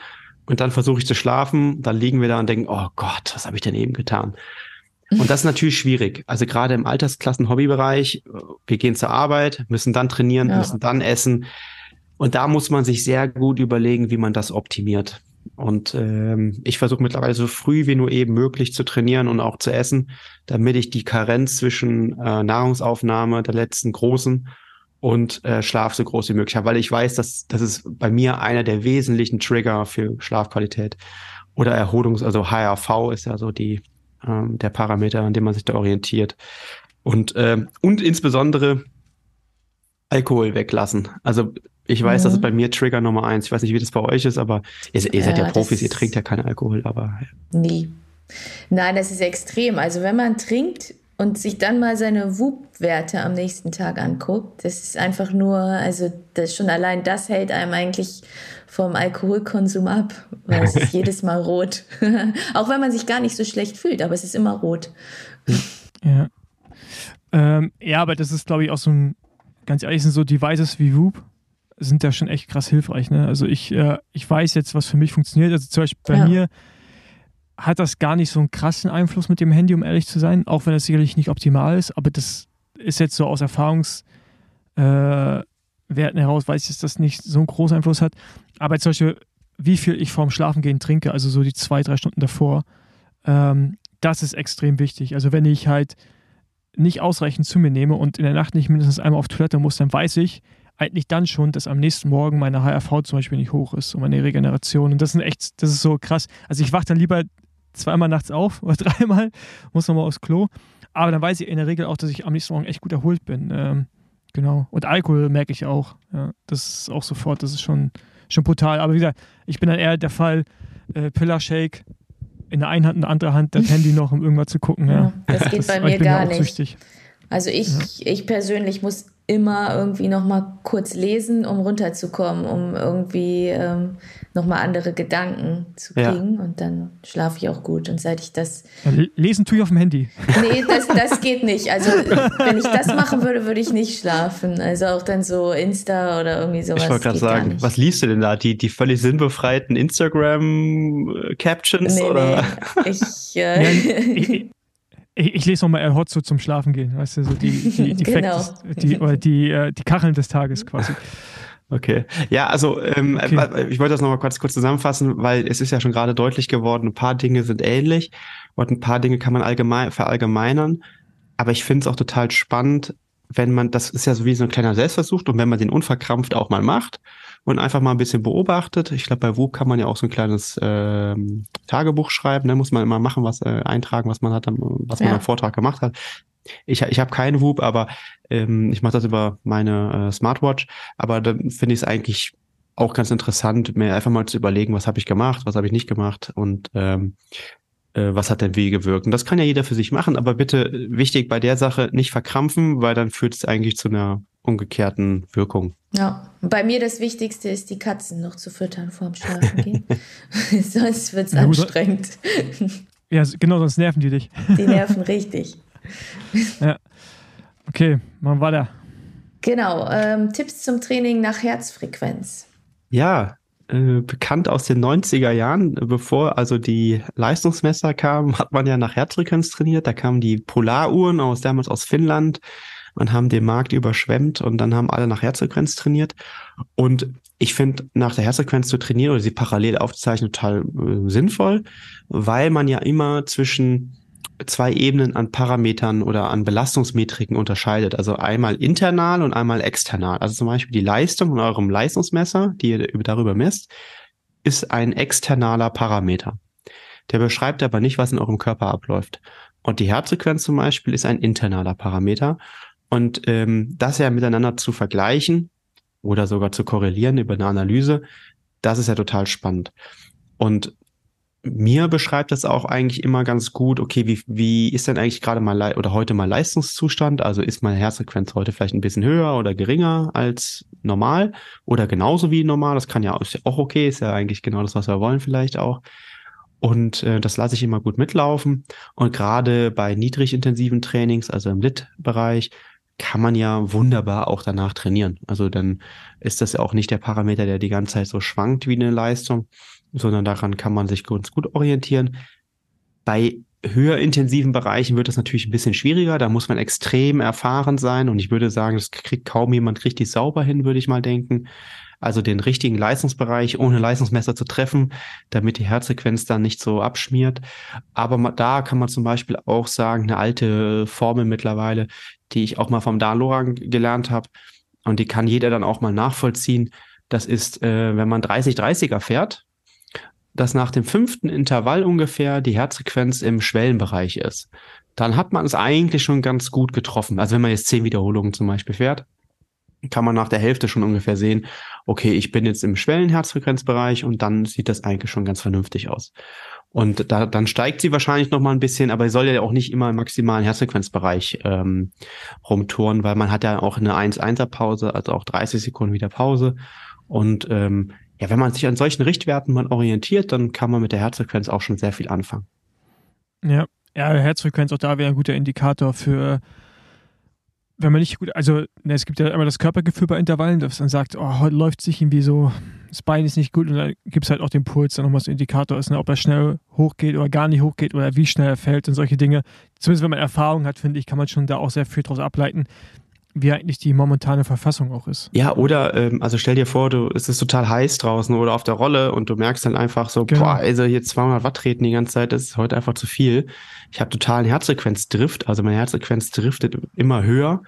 und dann versuche ich zu schlafen, dann liegen wir da und denken, oh Gott, was habe ich denn eben getan? Und das ist natürlich schwierig. Also gerade im Altersklassen-Hobbybereich, wir gehen zur Arbeit, müssen dann trainieren, ja. müssen dann essen. Und da muss man sich sehr gut überlegen, wie man das optimiert. Und ähm, ich versuche mittlerweile so früh wie nur eben möglich zu trainieren und auch zu essen, damit ich die Karenz zwischen äh, Nahrungsaufnahme der letzten großen und äh, Schlaf so groß wie möglich habe, weil ich weiß, dass das ist bei mir einer der wesentlichen Trigger für Schlafqualität. oder Erholungs-, also HRV ist ja so die, ähm, der Parameter, an dem man sich da orientiert. Und, ähm, und insbesondere Alkohol weglassen. Also ich weiß, mhm. das ist bei mir Trigger Nummer eins. Ich weiß nicht, wie das bei euch ist, aber ihr, ihr seid ja, ja Profis, ihr trinkt ja keinen Alkohol, aber. Nie. Nein, das ist extrem. Also wenn man trinkt und sich dann mal seine WUP-Werte am nächsten Tag anguckt, das ist einfach nur, also das schon allein das hält einem eigentlich vom Alkoholkonsum ab, weil es ist jedes Mal rot. Auch wenn man sich gar nicht so schlecht fühlt, aber es ist immer rot. Ja. Ähm, ja, aber das ist, glaube ich, auch so ein, ganz ehrlich, sind so Devices wie WUP sind da schon echt krass hilfreich. Ne? Also ich, äh, ich weiß jetzt, was für mich funktioniert. Also zum Beispiel bei ja. mir hat das gar nicht so einen krassen Einfluss mit dem Handy, um ehrlich zu sein, auch wenn es sicherlich nicht optimal ist, aber das ist jetzt so aus Erfahrungswerten äh, heraus, weiß ich, dass das nicht so einen großen Einfluss hat. Aber zum Beispiel, wie viel ich vorm Schlafengehen trinke, also so die zwei, drei Stunden davor, ähm, das ist extrem wichtig. Also wenn ich halt nicht ausreichend zu mir nehme und in der Nacht nicht mindestens einmal auf Toilette muss, dann weiß ich eigentlich dann schon, dass am nächsten Morgen meine HRV zum Beispiel nicht hoch ist und meine Regeneration. Und das ist echt, das ist so krass. Also ich wache dann lieber zweimal nachts auf oder dreimal, muss nochmal aufs Klo. Aber dann weiß ich in der Regel auch, dass ich am nächsten Morgen echt gut erholt bin. Ähm, genau. Und Alkohol merke ich auch. Ja, das ist auch sofort, das ist schon, schon brutal. Aber wie gesagt, ich bin dann eher der Fall, äh, Pillershake in der einen Hand, in der anderen Hand das Handy noch, um irgendwas zu gucken. Ja. ja das geht das, bei mir gar nicht. Süchtig. Also ich, ja. ich persönlich muss immer irgendwie noch mal kurz lesen, um runterzukommen, um irgendwie ähm, noch mal andere Gedanken zu kriegen ja. und dann schlafe ich auch gut und seit ich das ja, lesen tue ich auf dem Handy. Nee, das, das geht nicht. Also wenn ich das machen würde, würde ich nicht schlafen. Also auch dann so Insta oder irgendwie sowas. Ich wollte gerade sagen, was liest du denn da? Die, die völlig sinnbefreiten Instagram Captions nee, oder? Nee. Ich, äh, ich, ich lese nochmal Hotzo zum Schlafen gehen, weißt du, so die, die, die, genau. Facts, die, oder die, äh, die Kacheln des Tages quasi. Okay. Ja, also ähm, okay. ich wollte das nochmal kurz, kurz zusammenfassen, weil es ist ja schon gerade deutlich geworden, ein paar Dinge sind ähnlich und ein paar Dinge kann man allgemein verallgemeinern. Aber ich finde es auch total spannend, wenn man, das ist ja so wie so ein kleiner Selbstversuch und wenn man den unverkrampft auch mal macht und einfach mal ein bisschen beobachtet. Ich glaube, bei WUP kann man ja auch so ein kleines ähm, Tagebuch schreiben. Da ne? muss man immer machen, was äh, eintragen, was man hat, was man ja. am Vortrag gemacht hat. Ich, ich habe keinen WUP, aber ähm, ich mache das über meine äh, Smartwatch. Aber dann finde ich es eigentlich auch ganz interessant, mir einfach mal zu überlegen, was habe ich gemacht, was habe ich nicht gemacht und ähm, äh, was hat denn wie gewirkt. Und das kann ja jeder für sich machen, aber bitte wichtig bei der Sache nicht verkrampfen, weil dann führt es eigentlich zu einer umgekehrten Wirkung. Ja, bei mir das Wichtigste ist, die Katzen noch zu füttern vorm Schlafen gehen. sonst wird es anstrengend. Ja, genau, sonst nerven die dich. Die nerven richtig. Ja. Okay, machen wir weiter. Genau, ähm, Tipps zum Training nach Herzfrequenz. Ja, äh, bekannt aus den 90er Jahren, bevor also die Leistungsmesser kamen, hat man ja nach Herzfrequenz trainiert. Da kamen die Polaruhren aus damals aus Finnland und haben den Markt überschwemmt und dann haben alle nach Herzfrequenz trainiert. Und ich finde, nach der Herzfrequenz zu trainieren oder sie parallel aufzuzeichnen total äh, sinnvoll, weil man ja immer zwischen zwei Ebenen an Parametern oder an Belastungsmetriken unterscheidet. Also einmal internal und einmal external. Also zum Beispiel die Leistung in eurem Leistungsmesser, die ihr darüber misst, ist ein externaler Parameter. Der beschreibt aber nicht, was in eurem Körper abläuft. Und die Herzfrequenz zum Beispiel ist ein internaler Parameter. Und ähm, das ja miteinander zu vergleichen oder sogar zu korrelieren über eine Analyse, das ist ja total spannend. Und mir beschreibt das auch eigentlich immer ganz gut, okay, wie, wie ist denn eigentlich gerade mal oder heute mal Leistungszustand? Also ist meine Herzfrequenz heute vielleicht ein bisschen höher oder geringer als normal oder genauso wie normal? Das kann ja, ist ja auch okay, ist ja eigentlich genau das, was wir wollen vielleicht auch. Und äh, das lasse ich immer gut mitlaufen. Und gerade bei niedrig intensiven Trainings, also im Lit-Bereich, kann man ja wunderbar auch danach trainieren. Also dann ist das ja auch nicht der Parameter, der die ganze Zeit so schwankt wie eine Leistung, sondern daran kann man sich ganz gut orientieren. Bei höher intensiven Bereichen wird das natürlich ein bisschen schwieriger. Da muss man extrem erfahren sein und ich würde sagen, das kriegt kaum jemand richtig sauber hin, würde ich mal denken. Also den richtigen Leistungsbereich ohne Leistungsmesser zu treffen, damit die Herzsequenz dann nicht so abschmiert. Aber da kann man zum Beispiel auch sagen, eine alte Formel mittlerweile, die ich auch mal vom Dan Lorang gelernt habe. Und die kann jeder dann auch mal nachvollziehen. Das ist, äh, wenn man 30-30er fährt dass nach dem fünften Intervall ungefähr die Herzfrequenz im Schwellenbereich ist. Dann hat man es eigentlich schon ganz gut getroffen. Also wenn man jetzt zehn Wiederholungen zum Beispiel fährt, kann man nach der Hälfte schon ungefähr sehen, okay, ich bin jetzt im Schwellenherzfrequenzbereich und dann sieht das eigentlich schon ganz vernünftig aus. Und da, dann steigt sie wahrscheinlich noch mal ein bisschen, aber sie soll ja auch nicht immer im maximalen Herzfrequenzbereich ähm, rumtouren, weil man hat ja auch eine 1-1er Pause, also auch 30 Sekunden wieder Pause. Und ähm, ja, wenn man sich an solchen Richtwerten mal orientiert, dann kann man mit der Herzfrequenz auch schon sehr viel anfangen. Ja, ja Herzfrequenz auch da wäre ein guter Indikator für wenn man nicht gut, also ne, es gibt ja immer das Körpergefühl bei Intervallen, dass man sagt, oh, heute läuft sich irgendwie so, das Bein ist nicht gut und dann gibt es halt auch den Puls, der nochmal so ein Indikator ist, ne, ob er schnell hochgeht oder gar nicht hochgeht oder wie schnell er fällt und solche Dinge. Zumindest wenn man Erfahrung hat, finde ich, kann man schon da auch sehr viel draus ableiten wie eigentlich die momentane Verfassung auch ist. Ja, oder ähm, also stell dir vor, du es ist total heiß draußen oder auf der Rolle und du merkst dann einfach so, genau. boah, also hier 200 Watt treten die ganze Zeit, das ist heute einfach zu viel. Ich habe totalen Herzfrequenzdrift, also meine Herzfrequenz driftet immer höher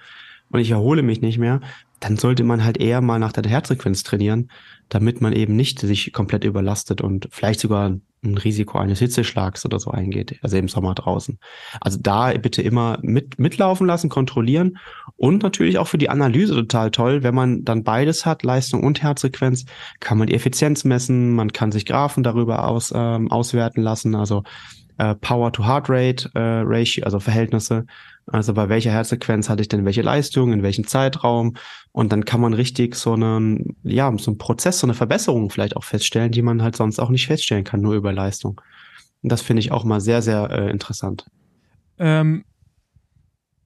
und ich erhole mich nicht mehr. Dann sollte man halt eher mal nach der Herzfrequenz trainieren, damit man eben nicht sich komplett überlastet und vielleicht sogar ein Risiko eines Hitzeschlags oder so eingeht, also im Sommer draußen. Also da bitte immer mit, mitlaufen lassen, kontrollieren und natürlich auch für die Analyse total toll, wenn man dann beides hat, Leistung und Herzfrequenz, kann man die Effizienz messen, man kann sich Graphen darüber aus, ähm, auswerten lassen, also äh, Power to Heart Rate äh, also Verhältnisse. Also bei welcher Herzfrequenz hatte ich denn welche Leistung, in welchem Zeitraum? Und dann kann man richtig so einen, ja, so einen Prozess, so eine Verbesserung vielleicht auch feststellen, die man halt sonst auch nicht feststellen kann, nur über Leistung. Und das finde ich auch mal sehr, sehr äh, interessant. Ähm,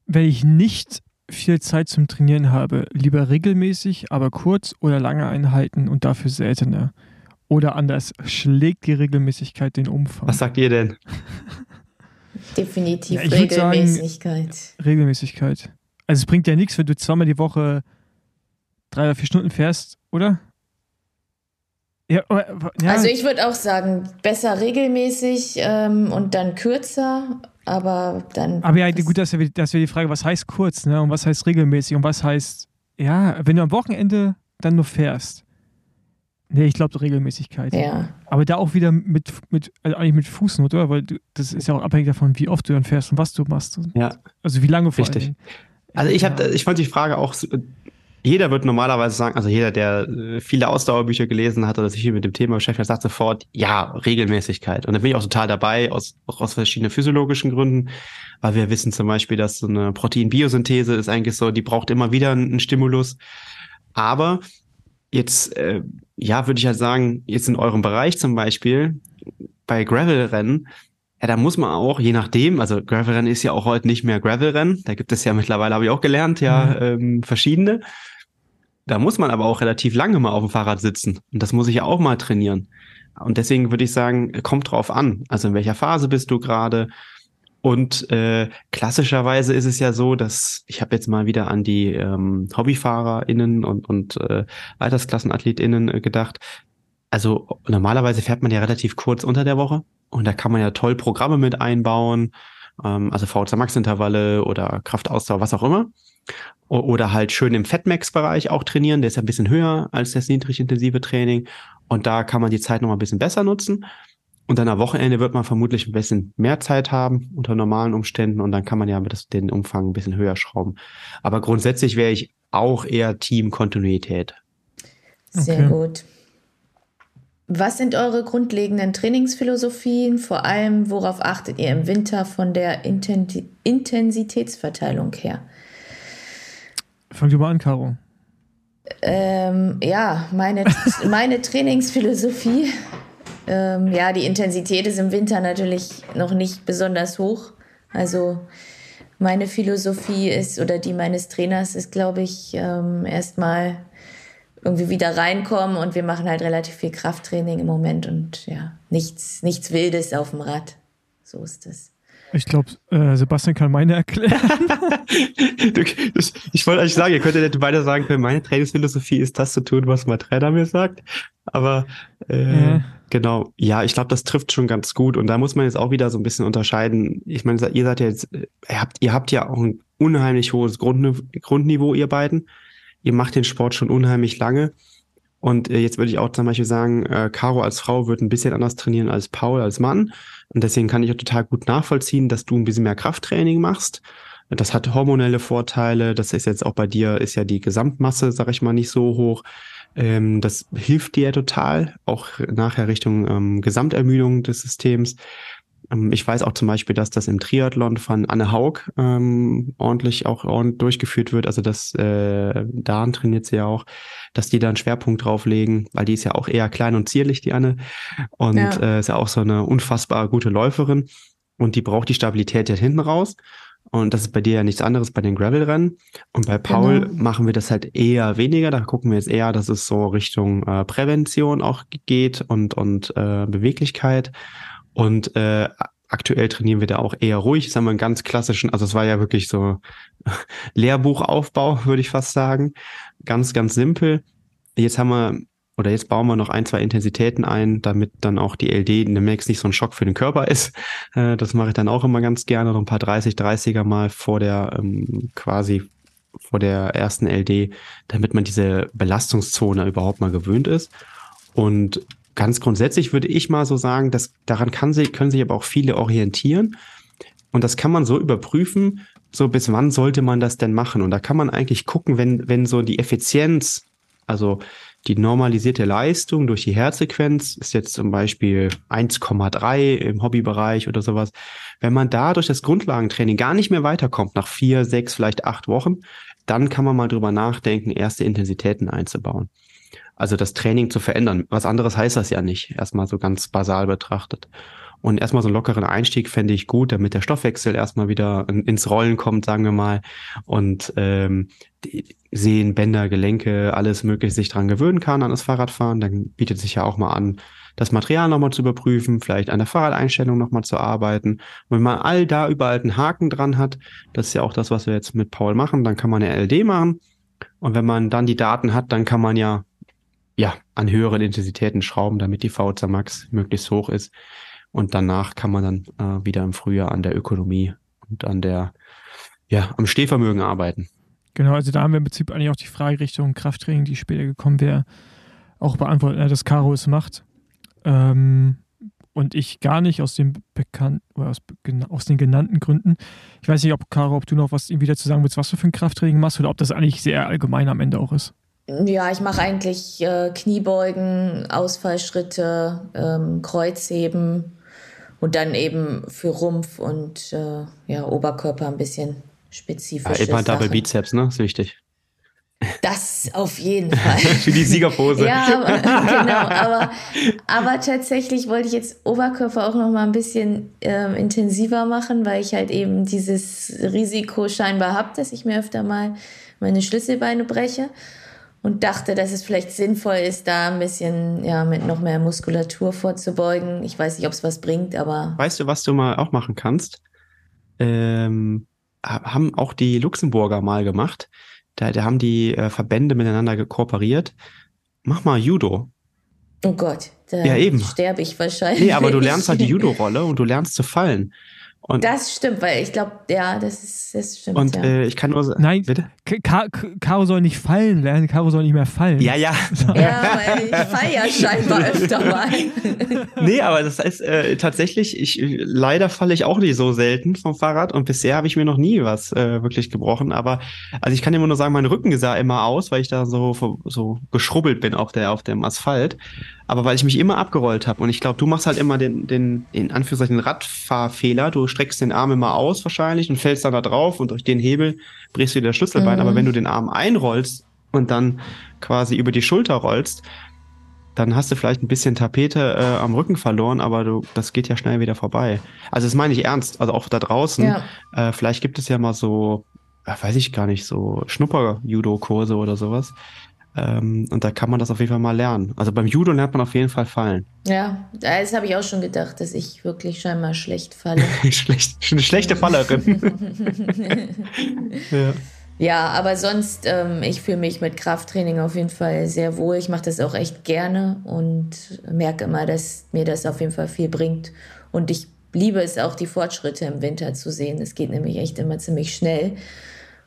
wenn ich nicht viel Zeit zum Trainieren habe, lieber regelmäßig, aber kurz oder lange Einheiten und dafür seltener. Oder anders, schlägt die Regelmäßigkeit den Umfang? Was sagt ihr denn? Definitiv ja, Regelmäßigkeit. Sagen, Regelmäßigkeit. Also es bringt ja nichts, wenn du zweimal die Woche drei oder vier Stunden fährst, oder? Ja, ja. Also ich würde auch sagen, besser regelmäßig ähm, und dann kürzer, aber dann. Aber ja, gut, das wäre das wär die Frage, was heißt kurz, ne? Und was heißt regelmäßig und was heißt, ja, wenn du am Wochenende dann nur fährst, Nee, ich glaube Regelmäßigkeit. Ja. Aber da auch wieder mit, mit also eigentlich mit Fußnot, oder? Weil du, das ist ja auch abhängig davon, wie oft du dann fährst und was du machst. Ja. Also wie lange vor Richtig. Also ich habe, ja. ich fand die Frage auch, jeder wird normalerweise sagen, also jeder, der äh, viele Ausdauerbücher gelesen hat oder sich hier mit dem Thema beschäftigt, sagt sofort, ja, Regelmäßigkeit. Und da bin ich auch total dabei, aus, auch aus verschiedenen physiologischen Gründen, weil wir wissen zum Beispiel, dass so eine Proteinbiosynthese ist eigentlich so, die braucht immer wieder einen Stimulus. Aber Jetzt, äh, ja, würde ich halt sagen, jetzt in eurem Bereich zum Beispiel, bei Gravel-Rennen, ja, da muss man auch, je nachdem, also Gravel-Rennen ist ja auch heute nicht mehr Gravel-Rennen, da gibt es ja mittlerweile, habe ich auch gelernt, ja, mhm. ähm, verschiedene. Da muss man aber auch relativ lange mal auf dem Fahrrad sitzen. Und das muss ich ja auch mal trainieren. Und deswegen würde ich sagen, kommt drauf an. Also in welcher Phase bist du gerade? Und äh, klassischerweise ist es ja so, dass ich habe jetzt mal wieder an die ähm, HobbyfahrerInnen und, und äh, AltersklassenathletInnen äh, gedacht. Also normalerweise fährt man ja relativ kurz unter der Woche und da kann man ja toll Programme mit einbauen, ähm, also VZ Max Intervalle oder Kraftausdauer, was auch immer. O oder halt schön im Fatmax-Bereich auch trainieren, der ist ja ein bisschen höher als das niedrig intensive Training und da kann man die Zeit noch mal ein bisschen besser nutzen. Und dann am Wochenende wird man vermutlich ein bisschen mehr Zeit haben unter normalen Umständen und dann kann man ja das, den Umfang ein bisschen höher schrauben. Aber grundsätzlich wäre ich auch eher Team Kontinuität. Sehr okay. gut. Was sind eure grundlegenden Trainingsphilosophien? Vor allem, worauf achtet ihr im Winter von der Intensitätsverteilung her? Fang du mal an, Caro. Ähm, ja, meine, meine Trainingsphilosophie ähm, ja, die Intensität ist im Winter natürlich noch nicht besonders hoch. Also meine Philosophie ist oder die meines Trainers ist, glaube ich, ähm, erstmal irgendwie wieder reinkommen und wir machen halt relativ viel Krafttraining im Moment und ja, nichts, nichts Wildes auf dem Rad. So ist das. Ich glaube, äh, Sebastian kann meine erklären. ich wollte eigentlich sagen, ihr könntet weiter sagen können, meine Trainingsphilosophie ist das zu tun, was mein Trainer mir sagt. Aber äh, ja. genau, ja, ich glaube, das trifft schon ganz gut. Und da muss man jetzt auch wieder so ein bisschen unterscheiden. Ich meine, ihr seid ja jetzt, ihr habt, ihr habt ja auch ein unheimlich hohes Grundniveau, Grundniveau, ihr beiden. Ihr macht den Sport schon unheimlich lange. Und äh, jetzt würde ich auch zum Beispiel sagen, äh, Caro als Frau wird ein bisschen anders trainieren als Paul als Mann. Und deswegen kann ich auch total gut nachvollziehen, dass du ein bisschen mehr Krafttraining machst. Das hat hormonelle Vorteile. Das ist jetzt auch bei dir, ist ja die Gesamtmasse, sag ich mal, nicht so hoch. Ähm, das hilft dir total, auch nachher Richtung ähm, Gesamtermüdung des Systems. Ähm, ich weiß auch zum Beispiel, dass das im Triathlon von Anne Haug ähm, ordentlich auch ordentlich durchgeführt wird. Also das äh, Dan trainiert sie ja auch, dass die da einen Schwerpunkt drauflegen, weil die ist ja auch eher klein und zierlich, die Anne. Und ja. äh, ist ja auch so eine unfassbar gute Läuferin. Und die braucht die Stabilität ja hinten raus. Und das ist bei dir ja nichts anderes bei den Gravel-Rennen. Und bei Paul genau. machen wir das halt eher weniger. Da gucken wir jetzt eher, dass es so Richtung äh, Prävention auch geht und, und äh, Beweglichkeit. Und äh, aktuell trainieren wir da auch eher ruhig. Das haben wir einen ganz klassischen, also es war ja wirklich so Lehrbuchaufbau, würde ich fast sagen. Ganz, ganz simpel. Jetzt haben wir, oder jetzt bauen wir noch ein, zwei Intensitäten ein, damit dann auch die LD demnächst nicht so ein Schock für den Körper ist. Äh, das mache ich dann auch immer ganz gerne, noch ein paar 30, 30er mal vor der ähm, quasi vor der ersten LD, damit man diese Belastungszone überhaupt mal gewöhnt ist. Und ganz grundsätzlich würde ich mal so sagen, dass daran kann sich, können sich aber auch viele orientieren. Und das kann man so überprüfen, so bis wann sollte man das denn machen? Und da kann man eigentlich gucken, wenn, wenn so die Effizienz, also die normalisierte Leistung durch die Herzsequenz ist jetzt zum Beispiel 1,3 im Hobbybereich oder sowas. Wenn man da durch das Grundlagentraining gar nicht mehr weiterkommt, nach vier, sechs, vielleicht acht Wochen, dann kann man mal drüber nachdenken, erste Intensitäten einzubauen. Also das Training zu verändern. Was anderes heißt das ja nicht, erstmal so ganz basal betrachtet. Und erstmal so einen lockeren Einstieg fände ich gut, damit der Stoffwechsel erstmal wieder ins Rollen kommt, sagen wir mal. Und ähm, Sehen, Bänder, Gelenke, alles mögliche sich dran gewöhnen kann an das Fahrradfahren. Dann bietet sich ja auch mal an, das Material nochmal zu überprüfen, vielleicht an der Fahrradeinstellung nochmal zu arbeiten. Und wenn man all da überall einen Haken dran hat, das ist ja auch das, was wir jetzt mit Paul machen, dann kann man eine LD machen. Und wenn man dann die Daten hat, dann kann man ja ja, an höheren Intensitäten schrauben, damit die VZ Max möglichst hoch ist. Und danach kann man dann äh, wieder im Frühjahr an der Ökonomie und an der, ja, am Stehvermögen arbeiten. Genau, also da haben wir im Prinzip eigentlich auch die Frage Richtung Krafttraining, die später gekommen wäre, auch beantwortet, äh, dass Caro es macht. Ähm, und ich gar nicht aus dem bekannten oder aus, aus, den genannten Gründen. Ich weiß nicht, ob Caro, ob du noch was irgendwie dazu sagen willst, was du für ein Krafttraining machst oder ob das eigentlich sehr allgemein am Ende auch ist. Ja, ich mache eigentlich äh, Kniebeugen, Ausfallschritte, ähm, Kreuzheben und dann eben für Rumpf und äh, ja, Oberkörper ein bisschen spezifisch. Ja, immer Double Bizeps, ne? Ist wichtig. Das auf jeden Fall. Für die Siegerpose. ja, aber, genau. Aber, aber tatsächlich wollte ich jetzt Oberkörper auch noch mal ein bisschen äh, intensiver machen, weil ich halt eben dieses Risiko scheinbar habe, dass ich mir öfter mal meine Schlüsselbeine breche und dachte, dass es vielleicht sinnvoll ist, da ein bisschen ja, mit noch mehr Muskulatur vorzubeugen. Ich weiß nicht, ob es was bringt, aber. Weißt du, was du mal auch machen kannst? Ähm, haben auch die Luxemburger mal gemacht. Da, da haben die äh, Verbände miteinander kooperiert. Mach mal Judo. Oh Gott, da ja, sterbe ich wahrscheinlich. Nee, aber du lernst halt die Judo-Rolle und du lernst zu fallen. Und das stimmt, weil ich glaube, ja, das ist das stimmt. Und ja. äh, ich kann nur sagen, nein, bitte. Caro soll nicht fallen lernen, Caro soll nicht mehr fallen. Ja, ja. Ja, weil ich fall ja scheinbar öfter mal. nee, aber das heißt äh, tatsächlich, ich leider falle ich auch nicht so selten vom Fahrrad und bisher habe ich mir noch nie was äh, wirklich gebrochen. Aber also ich kann immer nur sagen, mein Rücken sah immer aus, weil ich da so so geschrubbelt bin auf der auf dem Asphalt aber weil ich mich immer abgerollt habe. Und ich glaube, du machst halt immer den, den, in Anführungszeichen, Radfahrfehler. Du streckst den Arm immer aus wahrscheinlich und fällst dann da drauf und durch den Hebel brichst du dir das Schlüsselbein. Mhm. Aber wenn du den Arm einrollst und dann quasi über die Schulter rollst, dann hast du vielleicht ein bisschen Tapete äh, am Rücken verloren, aber du, das geht ja schnell wieder vorbei. Also das meine ich ernst, also auch da draußen. Ja. Äh, vielleicht gibt es ja mal so, äh, weiß ich gar nicht, so Schnupper-Judo-Kurse oder sowas. Ähm, und da kann man das auf jeden Fall mal lernen. Also beim Judo lernt man auf jeden Fall fallen. Ja, das habe ich auch schon gedacht, dass ich wirklich scheinbar schlecht falle. schlecht, eine schlechte Fallerin. ja. ja. aber sonst, ähm, ich fühle mich mit Krafttraining auf jeden Fall sehr wohl. Ich mache das auch echt gerne und merke immer, dass mir das auf jeden Fall viel bringt. Und ich liebe es auch, die Fortschritte im Winter zu sehen. Es geht nämlich echt immer ziemlich schnell.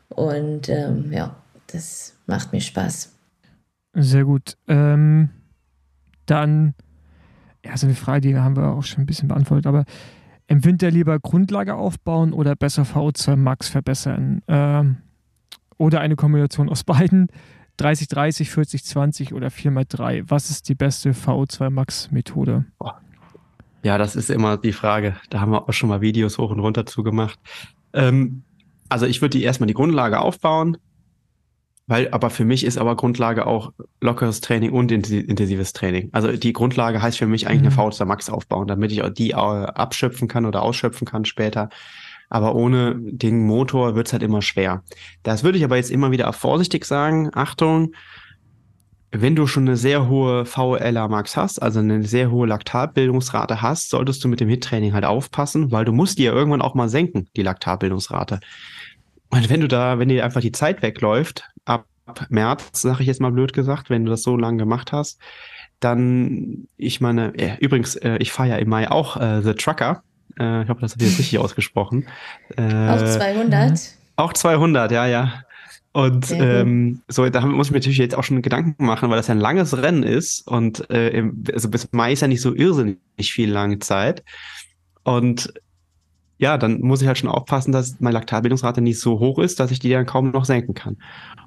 Und ähm, ja, das macht mir Spaß. Sehr gut. Ähm, dann, ja, so eine Frage, die haben wir auch schon ein bisschen beantwortet, aber im Winter lieber Grundlage aufbauen oder besser VO2 Max verbessern? Ähm, oder eine Kombination aus beiden? 30, 30, 40, 20 oder 4x3? Was ist die beste VO2 Max Methode? Ja, das ist immer die Frage. Da haben wir auch schon mal Videos hoch und runter zu gemacht. Ähm, also ich würde die erstmal die Grundlage aufbauen, weil, aber für mich ist aber Grundlage auch lockeres Training und intensives Training. Also die Grundlage heißt für mich eigentlich mhm. eine VO2 Max aufbauen, damit ich auch die äh, abschöpfen kann oder ausschöpfen kann später. Aber ohne den Motor wird's halt immer schwer. Das würde ich aber jetzt immer wieder vorsichtig sagen. Achtung, wenn du schon eine sehr hohe VLA Max hast, also eine sehr hohe Laktatbildungsrate hast, solltest du mit dem HIT-Training halt aufpassen, weil du musst die ja irgendwann auch mal senken, die Laktatbildungsrate. Und wenn du da, wenn dir einfach die Zeit wegläuft, ab März, sage ich jetzt mal blöd gesagt, wenn du das so lange gemacht hast, dann, ich meine, äh, übrigens, äh, ich fahre ja im Mai auch äh, The Trucker. Äh, ich hoffe, das habe ich jetzt richtig ausgesprochen. Äh, auch 200? Auch 200, ja, ja. Und ähm, so, da muss ich mir natürlich jetzt auch schon Gedanken machen, weil das ja ein langes Rennen ist und äh, also bis Mai ist ja nicht so irrsinnig viel lange Zeit. Und ja, dann muss ich halt schon aufpassen, dass meine Laktatbildungsrate nicht so hoch ist, dass ich die dann kaum noch senken kann.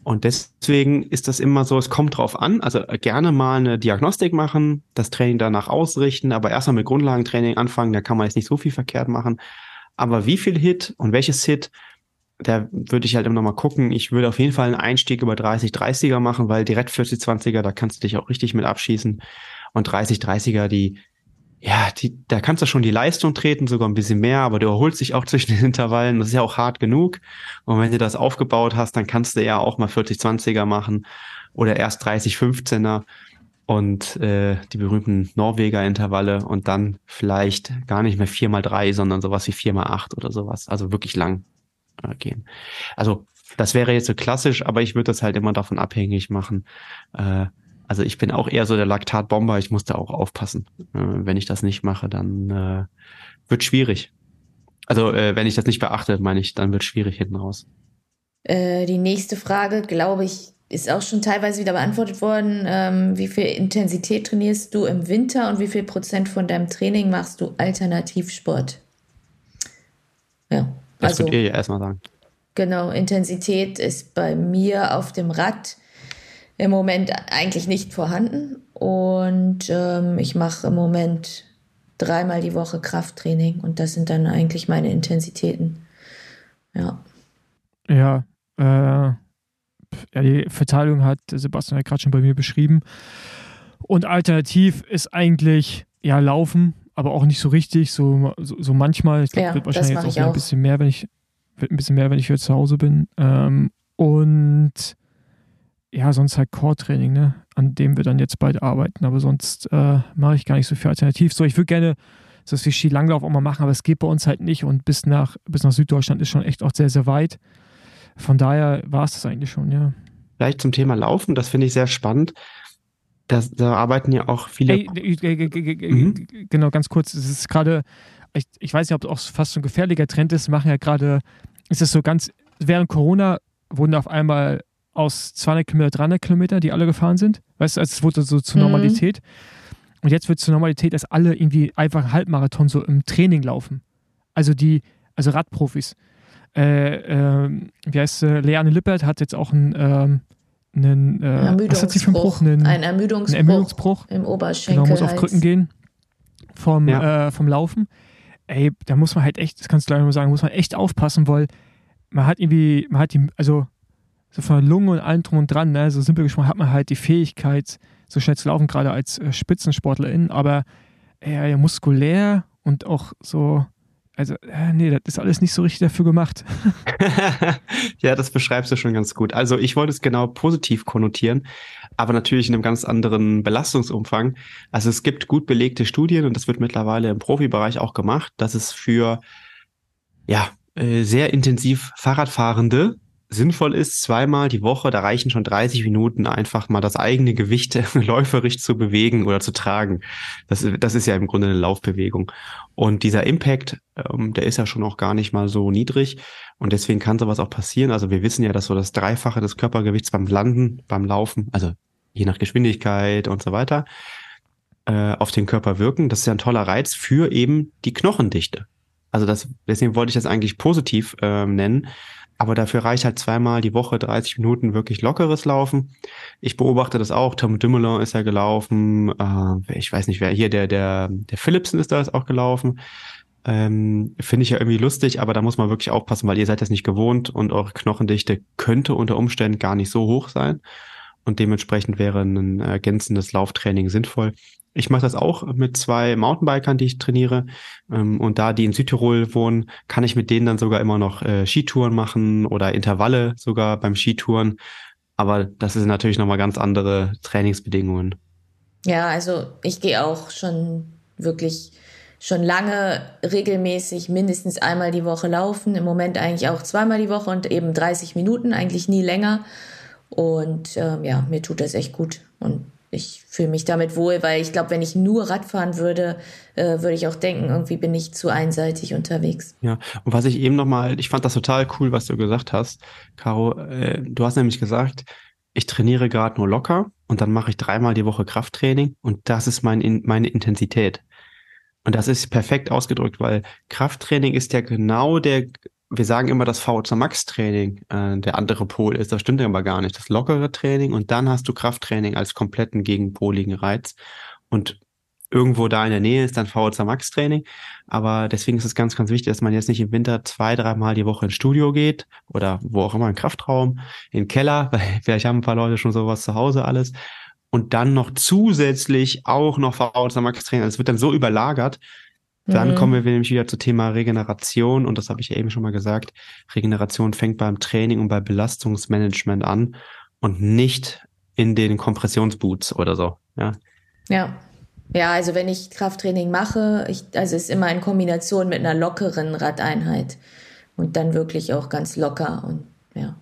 Und deswegen ist das immer so, es kommt drauf an. Also gerne mal eine Diagnostik machen, das Training danach ausrichten, aber erstmal mit Grundlagentraining anfangen, da kann man jetzt nicht so viel verkehrt machen. Aber wie viel Hit und welches Hit, da würde ich halt immer noch mal gucken. Ich würde auf jeden Fall einen Einstieg über 30, 30er machen, weil direkt 40, 20er, da kannst du dich auch richtig mit abschießen. Und 30, 30er, die, ja, die, da kannst du schon die Leistung treten, sogar ein bisschen mehr, aber du erholst dich auch zwischen den Intervallen. Das ist ja auch hart genug. Und wenn du das aufgebaut hast, dann kannst du ja auch mal 40, 20er machen oder erst 30, 15er und äh, die berühmten Norweger Intervalle und dann vielleicht gar nicht mehr 4 mal 3 sondern sowas wie 4 mal 8 oder sowas. Also wirklich lang äh, gehen. Also das wäre jetzt so klassisch, aber ich würde das halt immer davon abhängig machen, äh, also ich bin auch eher so der Laktatbomber, ich muss da auch aufpassen. Äh, wenn ich das nicht mache, dann äh, wird schwierig. Also äh, wenn ich das nicht beachte, meine ich, dann wird schwierig hinten raus. Äh, die nächste Frage, glaube ich, ist auch schon teilweise wieder beantwortet worden. Ähm, wie viel Intensität trainierst du im Winter und wie viel Prozent von deinem Training machst du Alternativsport? Ja. Das also, könnt ihr ja erstmal sagen. Genau, Intensität ist bei mir auf dem Rad im Moment eigentlich nicht vorhanden. Und ähm, ich mache im Moment dreimal die Woche Krafttraining und das sind dann eigentlich meine Intensitäten. Ja. Ja, äh, ja die Verteilung hat Sebastian ja gerade schon bei mir beschrieben. Und alternativ ist eigentlich ja Laufen, aber auch nicht so richtig, so, so, so manchmal. Ich glaube, ja, wird wahrscheinlich jetzt auch, auch, ein bisschen mehr, wenn ich wird ein bisschen mehr, wenn ich wieder zu Hause bin. Ähm, und ja, sonst halt Core-Training, ne? an dem wir dann jetzt bald arbeiten. Aber sonst äh, mache ich gar nicht so viel alternativ. So, ich würde gerne so wie Skilanglauf auch mal machen, aber es geht bei uns halt nicht und bis nach, bis nach Süddeutschland ist schon echt auch sehr, sehr weit. Von daher war es das eigentlich schon, ja. Vielleicht zum Thema Laufen, das finde ich sehr spannend. Da, da arbeiten ja auch viele. Ey, mhm. Genau, ganz kurz. Es ist gerade, ich, ich weiß nicht, ob es auch fast so ein gefährlicher Trend ist, machen ja gerade, ist es so ganz, während Corona wurden auf einmal aus 200 Kilometer, 300 Kilometer, die alle gefahren sind. Weißt du, also es wurde so zur mhm. Normalität. Mhm. Und jetzt wird es zur Normalität, dass alle irgendwie einfach einen Halbmarathon so im Training laufen. Also die, also Radprofis. Äh, äh, wie heißt äh, Leanne Lippert hat jetzt auch einen, ähm, einen äh, Ermüdungsbruch, einen, ein Ermüdungsbruch, einen Ermüdungsbruch im Oberschenkel. Genau, muss auf Krücken gehen vom, ja. äh, vom Laufen. Ey, da muss man halt echt, das kannst du gleich mal sagen, muss man echt aufpassen, weil man hat irgendwie, man hat die, also so von der Lunge und allem drum und dran, ne? so simpel gesprochen, hat man halt die Fähigkeit, so schnell zu laufen, gerade als äh, Spitzensportlerin, aber äh, muskulär und auch so, also, äh, nee, das ist alles nicht so richtig dafür gemacht. ja, das beschreibst du schon ganz gut. Also, ich wollte es genau positiv konnotieren, aber natürlich in einem ganz anderen Belastungsumfang. Also, es gibt gut belegte Studien und das wird mittlerweile im Profibereich auch gemacht, dass es für, ja, äh, sehr intensiv Fahrradfahrende sinnvoll ist, zweimal die Woche, da reichen schon 30 Minuten, einfach mal das eigene Gewicht läuferisch zu bewegen oder zu tragen. Das, das ist ja im Grunde eine Laufbewegung. Und dieser Impact, ähm, der ist ja schon auch gar nicht mal so niedrig. Und deswegen kann sowas auch passieren. Also wir wissen ja, dass so das Dreifache des Körpergewichts beim Landen, beim Laufen, also je nach Geschwindigkeit und so weiter, äh, auf den Körper wirken. Das ist ja ein toller Reiz für eben die Knochendichte. Also das, deswegen wollte ich das eigentlich positiv ähm, nennen. Aber dafür reicht halt zweimal die Woche 30 Minuten wirklich lockeres Laufen. Ich beobachte das auch. Tom Dumoulin ist ja gelaufen. Äh, ich weiß nicht, wer hier, der, der, der Philipsen ist da ist auch gelaufen. Ähm, Finde ich ja irgendwie lustig, aber da muss man wirklich aufpassen, weil ihr seid das nicht gewohnt und eure Knochendichte könnte unter Umständen gar nicht so hoch sein. Und dementsprechend wäre ein ergänzendes Lauftraining sinnvoll. Ich mache das auch mit zwei Mountainbikern, die ich trainiere. Ähm, und da die in Südtirol wohnen, kann ich mit denen dann sogar immer noch äh, Skitouren machen oder Intervalle sogar beim Skitouren. Aber das sind natürlich nochmal ganz andere Trainingsbedingungen. Ja, also ich gehe auch schon wirklich schon lange regelmäßig mindestens einmal die Woche laufen. Im Moment eigentlich auch zweimal die Woche und eben 30 Minuten, eigentlich nie länger. Und ähm, ja, mir tut das echt gut. Und ich fühle mich damit wohl, weil ich glaube, wenn ich nur Radfahren würde, äh, würde ich auch denken, irgendwie bin ich zu einseitig unterwegs. Ja, und was ich eben nochmal, ich fand das total cool, was du gesagt hast, Caro. Äh, du hast nämlich gesagt, ich trainiere gerade nur locker und dann mache ich dreimal die Woche Krafttraining und das ist mein, meine Intensität. Und das ist perfekt ausgedrückt, weil Krafttraining ist ja genau der, wir sagen immer das VO2 Max Training, äh, der andere Pol ist. Das stimmt aber gar nicht. Das lockere Training und dann hast du Krafttraining als kompletten gegenpoligen Reiz. Und irgendwo da in der Nähe ist dann VO2 Max Training. Aber deswegen ist es ganz, ganz wichtig, dass man jetzt nicht im Winter zwei, dreimal die Woche ins Studio geht oder wo auch immer, in Kraftraum, in Keller, weil vielleicht haben ein paar Leute schon sowas zu Hause alles und dann noch zusätzlich auch noch VO2 Max Training. Also es wird dann so überlagert. Dann mhm. kommen wir nämlich wieder zum Thema Regeneration und das habe ich ja eben schon mal gesagt. Regeneration fängt beim Training und bei Belastungsmanagement an und nicht in den Kompressionsboots oder so. Ja. Ja. Ja, also wenn ich Krafttraining mache, ich, also es ist immer in Kombination mit einer lockeren Radeinheit und dann wirklich auch ganz locker und ja.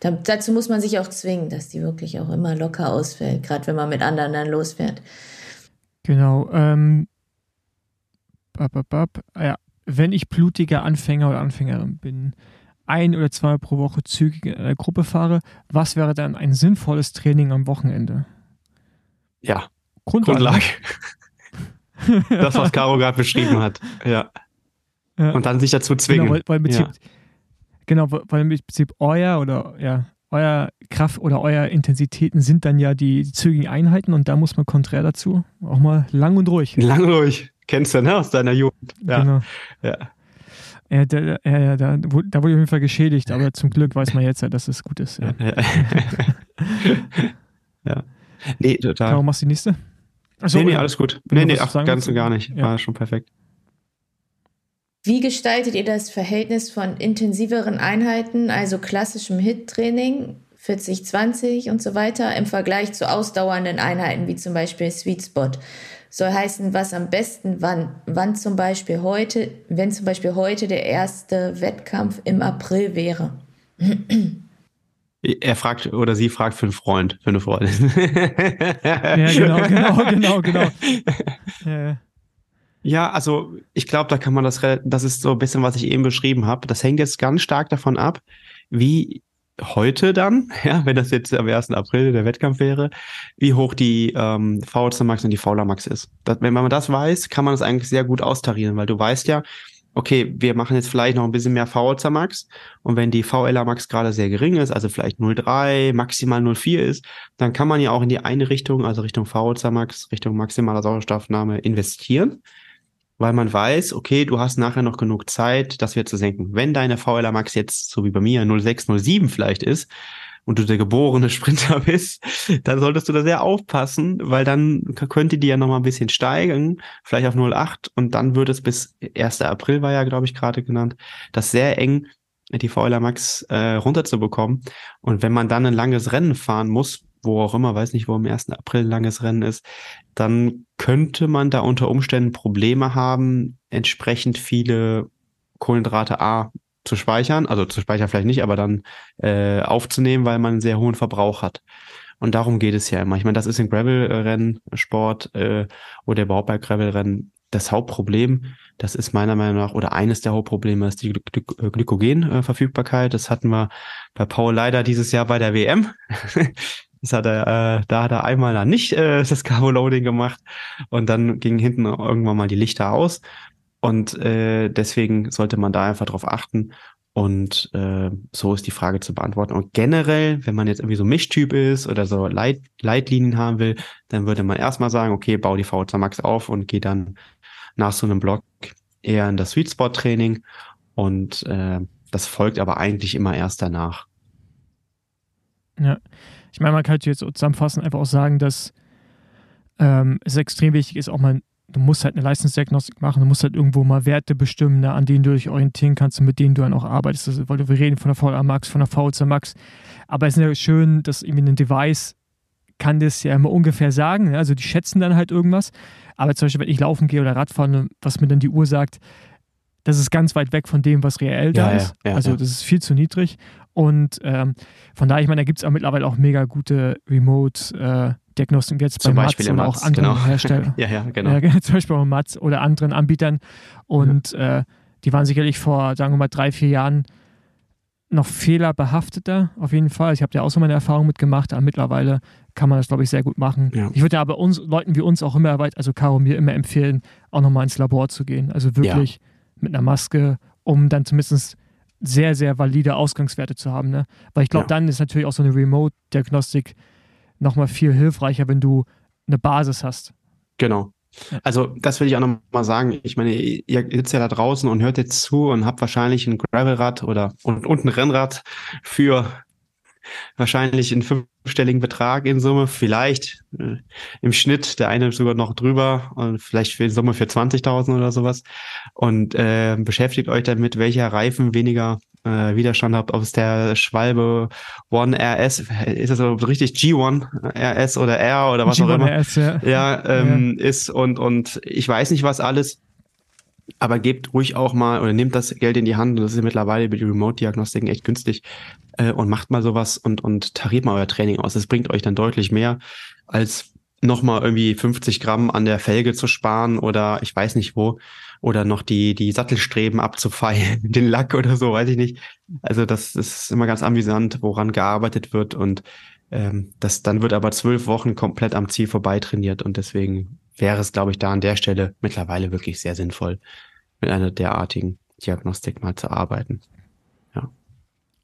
Da, dazu muss man sich auch zwingen, dass die wirklich auch immer locker ausfällt, gerade wenn man mit anderen dann losfährt. Genau. Ähm, bap, bap, bap, ja, wenn ich blutiger Anfänger oder Anfängerin bin, ein oder zwei pro Woche zügig in einer Gruppe fahre, was wäre dann ein sinnvolles Training am Wochenende? Ja, Grundlage. Grundlage. das, was Caro gerade beschrieben hat. Ja. ja. Und dann sich dazu zwingen. Genau, weil, weil ja. Genau, weil im Prinzip euer oder ja, euer Kraft oder euer Intensitäten sind dann ja die, die zügigen Einheiten und da muss man konträr dazu auch mal lang und ruhig. Lang und ruhig. Kennst du, ne? Aus deiner Jugend. Ja. Genau. Ja. Ja, da, ja, ja da, da wurde ich auf jeden Fall geschädigt, aber zum Glück weiß man jetzt ja, dass es gut ist. Ja. ja. ja. Nee, total. Warum machst du die nächste? Achso, nee, nee, alles gut. Nee, nee, ach, ganz und gar nicht. War schon perfekt. Wie gestaltet ihr das Verhältnis von intensiveren Einheiten, also klassischem HIT-Training, 40-20 und so weiter, im Vergleich zu ausdauernden Einheiten wie zum Beispiel Sweet Spot? Soll heißen, was am besten wann? Wann zum Beispiel heute, wenn zum Beispiel heute der erste Wettkampf im April wäre? Er fragt oder sie fragt für einen Freund, für eine Freundin. ja, genau, genau, genau, genau. Ja. Ja, also ich glaube, da kann man das, das ist so ein bisschen, was ich eben beschrieben habe. Das hängt jetzt ganz stark davon ab, wie heute dann, ja, wenn das jetzt am 1. April der Wettkampf wäre, wie hoch die ähm, VHC Max und die Fauler Max ist. Das, wenn man das weiß, kann man das eigentlich sehr gut austarieren, weil du weißt ja, okay, wir machen jetzt vielleicht noch ein bisschen mehr VHC Max und wenn die VLA Max gerade sehr gering ist, also vielleicht 0,3, maximal 0,4 ist, dann kann man ja auch in die eine Richtung, also Richtung VHC Max, Richtung maximaler Sauerstoffnahme investieren weil man weiß, okay, du hast nachher noch genug Zeit, das wieder zu senken. Wenn deine VLA Max jetzt, so wie bei mir, 06, 07 vielleicht ist und du der geborene Sprinter bist, dann solltest du da sehr aufpassen, weil dann könnte die ja noch mal ein bisschen steigen, vielleicht auf 08 und dann würde es bis 1. April war ja, glaube ich, gerade genannt, das sehr eng die VLA Max äh, runterzubekommen. Und wenn man dann ein langes Rennen fahren muss, wo auch immer, weiß nicht, wo am 1. April ein langes Rennen ist, dann könnte man da unter Umständen Probleme haben, entsprechend viele Kohlenhydrate A zu speichern, also zu speichern vielleicht nicht, aber dann äh, aufzunehmen, weil man einen sehr hohen Verbrauch hat. Und darum geht es ja immer. Ich meine, das ist im Gravel-Rennen, Sport äh, oder überhaupt bei Gravel-Rennen das Hauptproblem. Das ist meiner Meinung nach, oder eines der Hauptprobleme ist die Gly Glykogenverfügbarkeit. Das hatten wir bei Paul leider dieses Jahr bei der WM. Das hat er, äh, da hat er einmal dann nicht äh, das Carbo-Loading gemacht und dann gingen hinten irgendwann mal die Lichter aus. Und äh, deswegen sollte man da einfach drauf achten. Und äh, so ist die Frage zu beantworten. Und generell, wenn man jetzt irgendwie so Mischtyp ist oder so Leit Leitlinien haben will, dann würde man erstmal sagen, okay, bau die VZ Max auf und geh dann nach so einem Block eher in das Sweet Spot Training. Und äh, das folgt aber eigentlich immer erst danach. Ja, ich meine, man kann jetzt zusammenfassend einfach auch sagen, dass ähm, es extrem wichtig ist, auch mal du musst halt eine Leistungsdiagnostik machen, du musst halt irgendwo mal Werte bestimmen, ne, an denen du dich orientieren kannst und mit denen du dann auch arbeitest. Also, weil wir reden von der VLA Max, von der VLC Max. Aber es ist ja schön, dass irgendwie ein Device kann das ja immer ungefähr sagen. Ne? Also die schätzen dann halt irgendwas. Aber zum Beispiel, wenn ich laufen gehe oder Radfahren, was mir dann die Uhr sagt, das ist ganz weit weg von dem, was reell da ja, ist. Ja, ja, also das ist viel zu niedrig. Und ähm, von daher, ich meine, da gibt es auch mittlerweile auch mega gute Remote- äh, Diagnostik jetzt zum bei Beispiel Mats oder auch anderen genau. Herstellern. ja, ja, genau. Ja, zum Beispiel bei Mats oder anderen Anbietern. Und ja. äh, die waren sicherlich vor, sagen wir mal, drei, vier Jahren noch fehlerbehafteter, auf jeden Fall. Ich habe ja auch so meine Erfahrung mitgemacht, aber mittlerweile kann man das, glaube ich, sehr gut machen. Ja. Ich würde aber uns, Leuten wie uns auch immer also Caro mir immer empfehlen, auch nochmal ins Labor zu gehen. Also wirklich mit einer Maske, um dann zumindest sehr, sehr valide Ausgangswerte zu haben. Ne? Weil ich glaube, ja. dann ist natürlich auch so eine Remote-Diagnostik nochmal viel hilfreicher, wenn du eine Basis hast. Genau. Also, das will ich auch nochmal sagen. Ich meine, ihr sitzt ja da draußen und hört jetzt zu und habt wahrscheinlich ein Gravelrad oder und, und ein Rennrad für wahrscheinlich einen fünfstelligen Betrag in Summe, vielleicht äh, im Schnitt, der eine sogar noch drüber und vielleicht für Summe für 20.000 oder sowas. Und äh, beschäftigt euch damit, welcher Reifen weniger äh, Widerstand habt, ob es der Schwalbe One RS, ist es so richtig G1 RS oder R oder was G1 auch immer, RS, ja, ja, ähm, ja. ist und, und ich weiß nicht was alles, aber gebt ruhig auch mal oder nehmt das Geld in die Hand und das ist ja mittlerweile über die Remote-Diagnostiken echt günstig äh, und macht mal sowas und, und tariert mal euer Training aus. Das bringt euch dann deutlich mehr als nochmal irgendwie 50 Gramm an der Felge zu sparen oder ich weiß nicht wo oder noch die, die Sattelstreben abzufeilen, den Lack oder so, weiß ich nicht. Also das ist immer ganz amüsant, woran gearbeitet wird und ähm, das dann wird aber zwölf Wochen komplett am Ziel vorbei trainiert und deswegen wäre es, glaube ich, da an der Stelle mittlerweile wirklich sehr sinnvoll, mit einer derartigen Diagnostik mal zu arbeiten. Ja.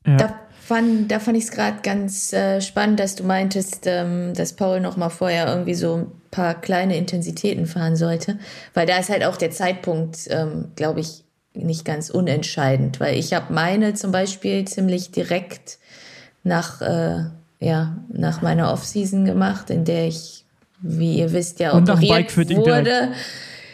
ja. Da fand, da fand ich es gerade ganz äh, spannend, dass du meintest, ähm, dass Paul noch mal vorher irgendwie so ein paar kleine Intensitäten fahren sollte, weil da ist halt auch der Zeitpunkt, ähm, glaube ich, nicht ganz unentscheidend, weil ich habe meine zum Beispiel ziemlich direkt nach, äh, ja, nach meiner Offseason gemacht, in der ich, wie ihr wisst, ja Und operiert wurde. Direkt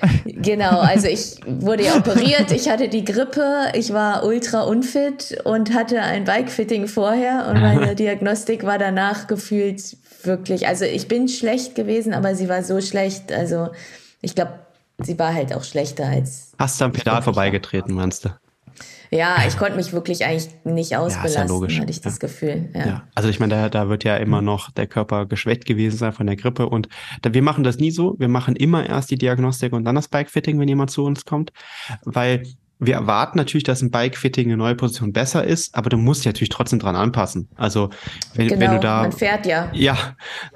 Genau, also ich wurde ja operiert, ich hatte die Grippe, ich war ultra unfit und hatte ein Bikefitting vorher und meine Diagnostik war danach gefühlt wirklich, also ich bin schlecht gewesen, aber sie war so schlecht, also ich glaube, sie war halt auch schlechter als. Hast du am Pedal vorbeigetreten, meinst du? Ja, ich konnte mich wirklich eigentlich nicht ausbelasten, ja, ja logisch. hatte ich das Gefühl. Ja. ja. Also ich meine, da, da wird ja immer noch der Körper geschwächt gewesen sein von der Grippe und da, wir machen das nie so. Wir machen immer erst die Diagnostik und dann das Bikefitting, wenn jemand zu uns kommt, weil wir erwarten natürlich, dass ein Bike-Fitting eine neue Position besser ist, aber du musst dich natürlich trotzdem dran anpassen. Also wenn, genau, wenn du da. Man fährt ja. Ja,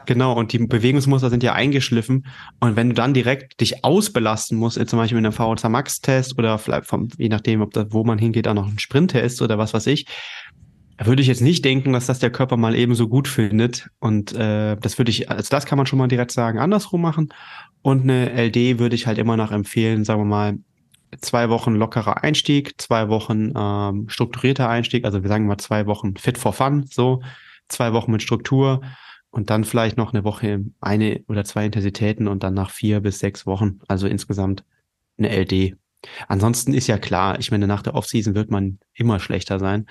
genau. Und die Bewegungsmuster sind ja eingeschliffen. Und wenn du dann direkt dich ausbelasten musst, zum Beispiel mit einem VHC Max-Test oder vielleicht vom, je nachdem, ob da, wo man hingeht, auch noch ein Sprint-Test oder was weiß ich, würde ich jetzt nicht denken, dass das der Körper mal eben so gut findet. Und äh, das würde ich, also das kann man schon mal direkt sagen, andersrum machen. Und eine LD würde ich halt immer noch empfehlen, sagen wir mal, zwei Wochen lockerer Einstieg, zwei Wochen ähm, strukturierter Einstieg, also wir sagen mal zwei Wochen fit for fun, so zwei Wochen mit Struktur und dann vielleicht noch eine Woche eine oder zwei Intensitäten und dann nach vier bis sechs Wochen, also insgesamt eine LD. Ansonsten ist ja klar, ich meine, nach der Offseason wird man immer schlechter sein.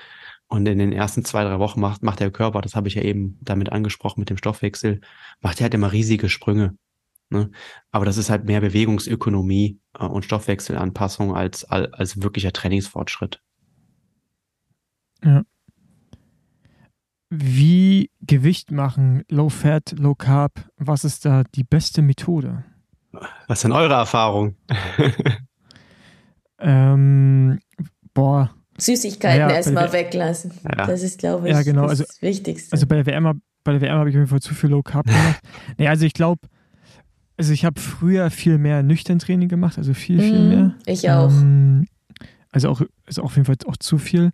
Und in den ersten zwei, drei Wochen macht, macht der Körper, das habe ich ja eben damit angesprochen mit dem Stoffwechsel, macht er halt immer riesige Sprünge. Ne? Aber das ist halt mehr Bewegungsökonomie äh, und Stoffwechselanpassung als, als wirklicher Trainingsfortschritt. Ja. Wie Gewicht machen, Low Fat, Low Carb, was ist da die beste Methode? Was sind eure Erfahrungen? ähm, boah. Süßigkeiten ja, erstmal weglassen. Ja. Das ist, glaube ich, ja, genau. das also, Wichtigste. Also bei der WM bei der WM habe ich auf jeden Fall zu viel Low Carb gemacht. nee, also ich glaube, also ich habe früher viel mehr nüchtern Training gemacht, also viel, viel Mhm, mehr. Ich auch. Ähm, also auch, also auf jeden Fall auch zu viel.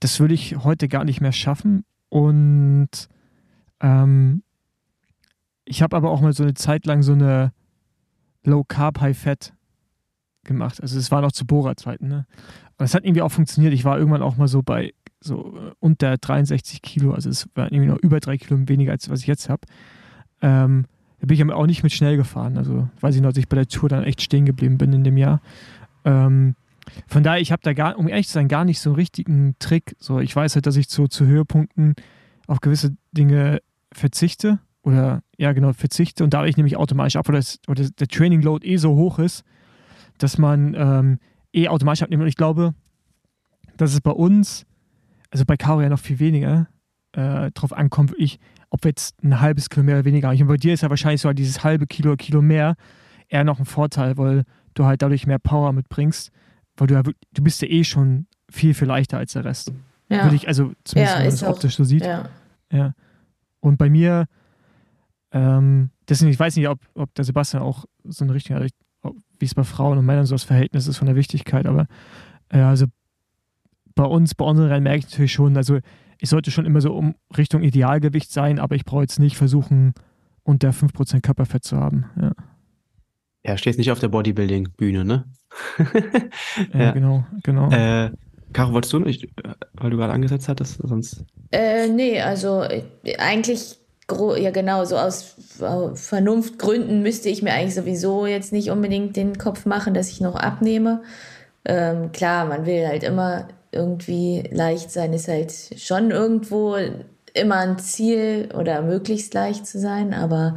Das würde ich heute gar nicht mehr schaffen. Und ähm, ich habe aber auch mal so eine Zeit lang so eine Low Carb, High Fat gemacht. Also es war noch zu Bohrer-Zeiten. Ne? Und es hat irgendwie auch funktioniert. Ich war irgendwann auch mal so bei so äh, unter 63 Kilo. Also es war irgendwie noch über drei Kilo weniger, als was ich jetzt habe. Ähm, da bin ich auch nicht mit schnell gefahren. Also weiß ich noch, dass ich bei der Tour dann echt stehen geblieben bin in dem Jahr. Ähm, von daher, ich habe da gar, um ehrlich zu sein, gar nicht so einen richtigen Trick. So, ich weiß halt, dass ich zu, zu Höhepunkten auf gewisse Dinge verzichte oder ja genau verzichte und nehme ich automatisch ab, weil das, oder der Training Load eh so hoch ist, dass man ähm, eh automatisch abnimmt. Und ich glaube, dass es bei uns, also bei Caro ja noch viel weniger, äh, drauf ankommt, wirklich, ob jetzt ein halbes Kilo mehr oder weniger. Und bei dir ist ja wahrscheinlich so halt dieses halbe Kilo, Kilo mehr eher noch ein Vorteil, weil du halt dadurch mehr Power mitbringst, weil du ja du bist ja eh schon viel, viel leichter als der Rest. Ja. Würde ich, also zumindest Ja, wenn man auch- optisch so sieht. ja. Ja. Und bei mir, ähm, deswegen, ich weiß nicht, ob, ob der Sebastian auch so eine richtige, also ob- wie es bei Frauen und Männern so das Verhältnis ist von der Wichtigkeit, aber äh, also bei uns, bei unseren Rennen merke ich natürlich schon, also ich sollte schon immer so um Richtung Idealgewicht sein, aber ich brauche jetzt nicht versuchen, unter 5% Körperfett zu haben. Ja, Ja, stehst nicht auf der Bodybuilding-Bühne, ne? ja, Ja. genau, genau. Äh, Caro, wolltest du nicht, weil du gerade angesetzt hattest, sonst. Äh, nee, also eigentlich, ja genau, so aus äh, Vernunftgründen müsste ich mir eigentlich sowieso jetzt nicht unbedingt den Kopf machen, dass ich noch abnehme. Ähm, klar, man will halt immer irgendwie leicht sein, ist halt schon irgendwo immer ein Ziel oder möglichst leicht zu sein, aber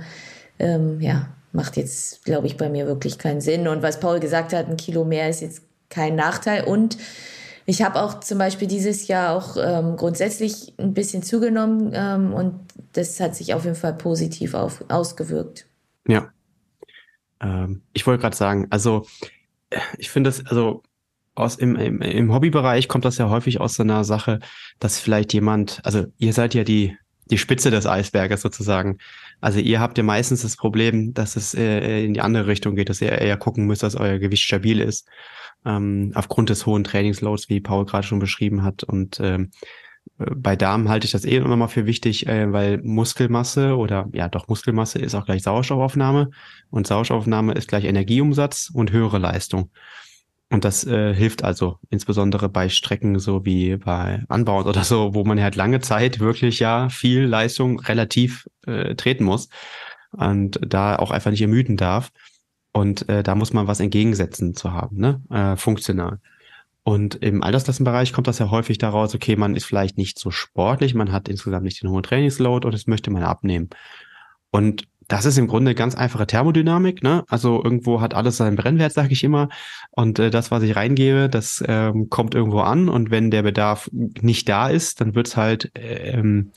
ähm, ja, macht jetzt, glaube ich, bei mir wirklich keinen Sinn. Und was Paul gesagt hat, ein Kilo mehr ist jetzt kein Nachteil und ich habe auch zum Beispiel dieses Jahr auch ähm, grundsätzlich ein bisschen zugenommen ähm, und das hat sich auf jeden Fall positiv auf, ausgewirkt. Ja. Ähm, ich wollte gerade sagen, also äh, ich finde es, also aus im, im, im Hobbybereich kommt das ja häufig aus so einer Sache, dass vielleicht jemand, also ihr seid ja die, die Spitze des Eisberges sozusagen. Also ihr habt ja meistens das Problem, dass es äh, in die andere Richtung geht, dass ihr eher gucken müsst, dass euer Gewicht stabil ist. Ähm, aufgrund des hohen Trainingsloads, wie Paul gerade schon beschrieben hat. Und ähm, bei Damen halte ich das eh nochmal für wichtig, äh, weil Muskelmasse oder ja doch Muskelmasse ist auch gleich Sauerstoffaufnahme und Sauerstoffaufnahme ist gleich Energieumsatz und höhere Leistung. Und das äh, hilft also insbesondere bei Strecken so wie bei Anbauen oder so, wo man halt lange Zeit wirklich ja viel Leistung relativ äh, treten muss und da auch einfach nicht ermüden darf. Und äh, da muss man was entgegensetzen zu haben, ne? Äh, funktional. Und im Altersklassenbereich kommt das ja häufig daraus, okay, man ist vielleicht nicht so sportlich, man hat insgesamt nicht den hohen Trainingsload und das möchte man abnehmen. Und das ist im Grunde ganz einfache Thermodynamik, ne? Also irgendwo hat alles seinen Brennwert, sage ich immer. Und äh, das, was ich reingebe, das ähm, kommt irgendwo an. Und wenn der Bedarf nicht da ist, dann wird's halt ähm,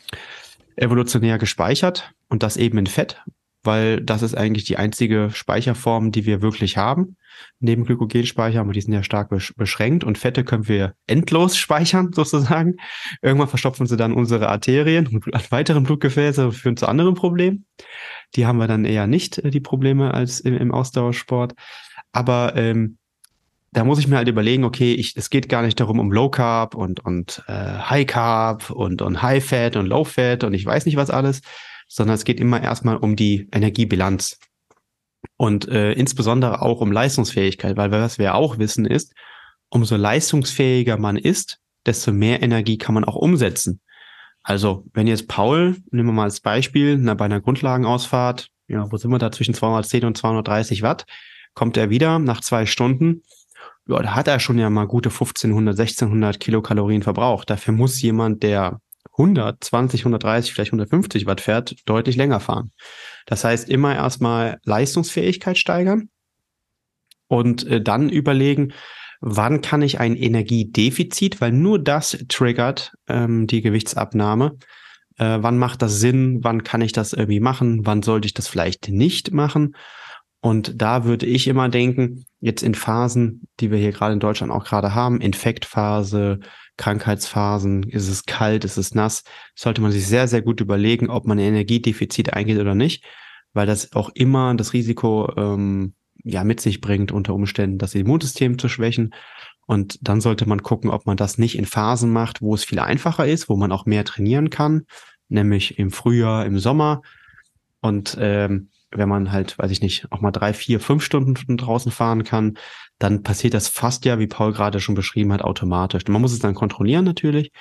evolutionär gespeichert und das eben in Fett, weil das ist eigentlich die einzige Speicherform, die wir wirklich haben. Neben Glykogenspeicher, aber die sind ja stark besch beschränkt und Fette können wir endlos speichern, sozusagen. Irgendwann verstopfen sie dann unsere Arterien und weiteren Blutgefäße und führen zu anderen Problemen. Die haben wir dann eher nicht, äh, die Probleme, als im, im Ausdauersport. Aber ähm, da muss ich mir halt überlegen, okay, ich, es geht gar nicht darum, um Low Carb und, und äh, High Carb und, und High Fat und Low Fat und ich weiß nicht was alles, sondern es geht immer erstmal um die Energiebilanz. Und äh, insbesondere auch um Leistungsfähigkeit, weil was wir auch wissen ist, umso leistungsfähiger man ist, desto mehr Energie kann man auch umsetzen. Also, wenn jetzt Paul, nehmen wir mal als Beispiel, na, bei einer Grundlagenausfahrt, ja, wo sind wir da zwischen 210 und 230 Watt, kommt er wieder nach zwei Stunden, ja, da hat er schon ja mal gute 1500, 1600 Kilokalorien verbraucht. Dafür muss jemand, der 100, 20, 130, vielleicht 150 Watt fährt, deutlich länger fahren. Das heißt, immer erstmal Leistungsfähigkeit steigern und äh, dann überlegen, wann kann ich ein Energiedefizit, weil nur das triggert ähm, die Gewichtsabnahme. Äh, wann macht das Sinn? Wann kann ich das irgendwie machen? Wann sollte ich das vielleicht nicht machen? Und da würde ich immer denken, jetzt in Phasen, die wir hier gerade in Deutschland auch gerade haben, Infektphase, Krankheitsphasen, ist es kalt, ist es nass, sollte man sich sehr, sehr gut überlegen, ob man ein Energiedefizit eingeht oder nicht, weil das auch immer das Risiko ähm, ja mit sich bringt, unter Umständen das Immunsystem zu schwächen. Und dann sollte man gucken, ob man das nicht in Phasen macht, wo es viel einfacher ist, wo man auch mehr trainieren kann, nämlich im Frühjahr, im Sommer. Und ähm, wenn man halt, weiß ich nicht, auch mal drei, vier, fünf Stunden draußen fahren kann, dann passiert das fast ja, wie Paul gerade schon beschrieben hat, automatisch. Man muss es dann kontrollieren natürlich,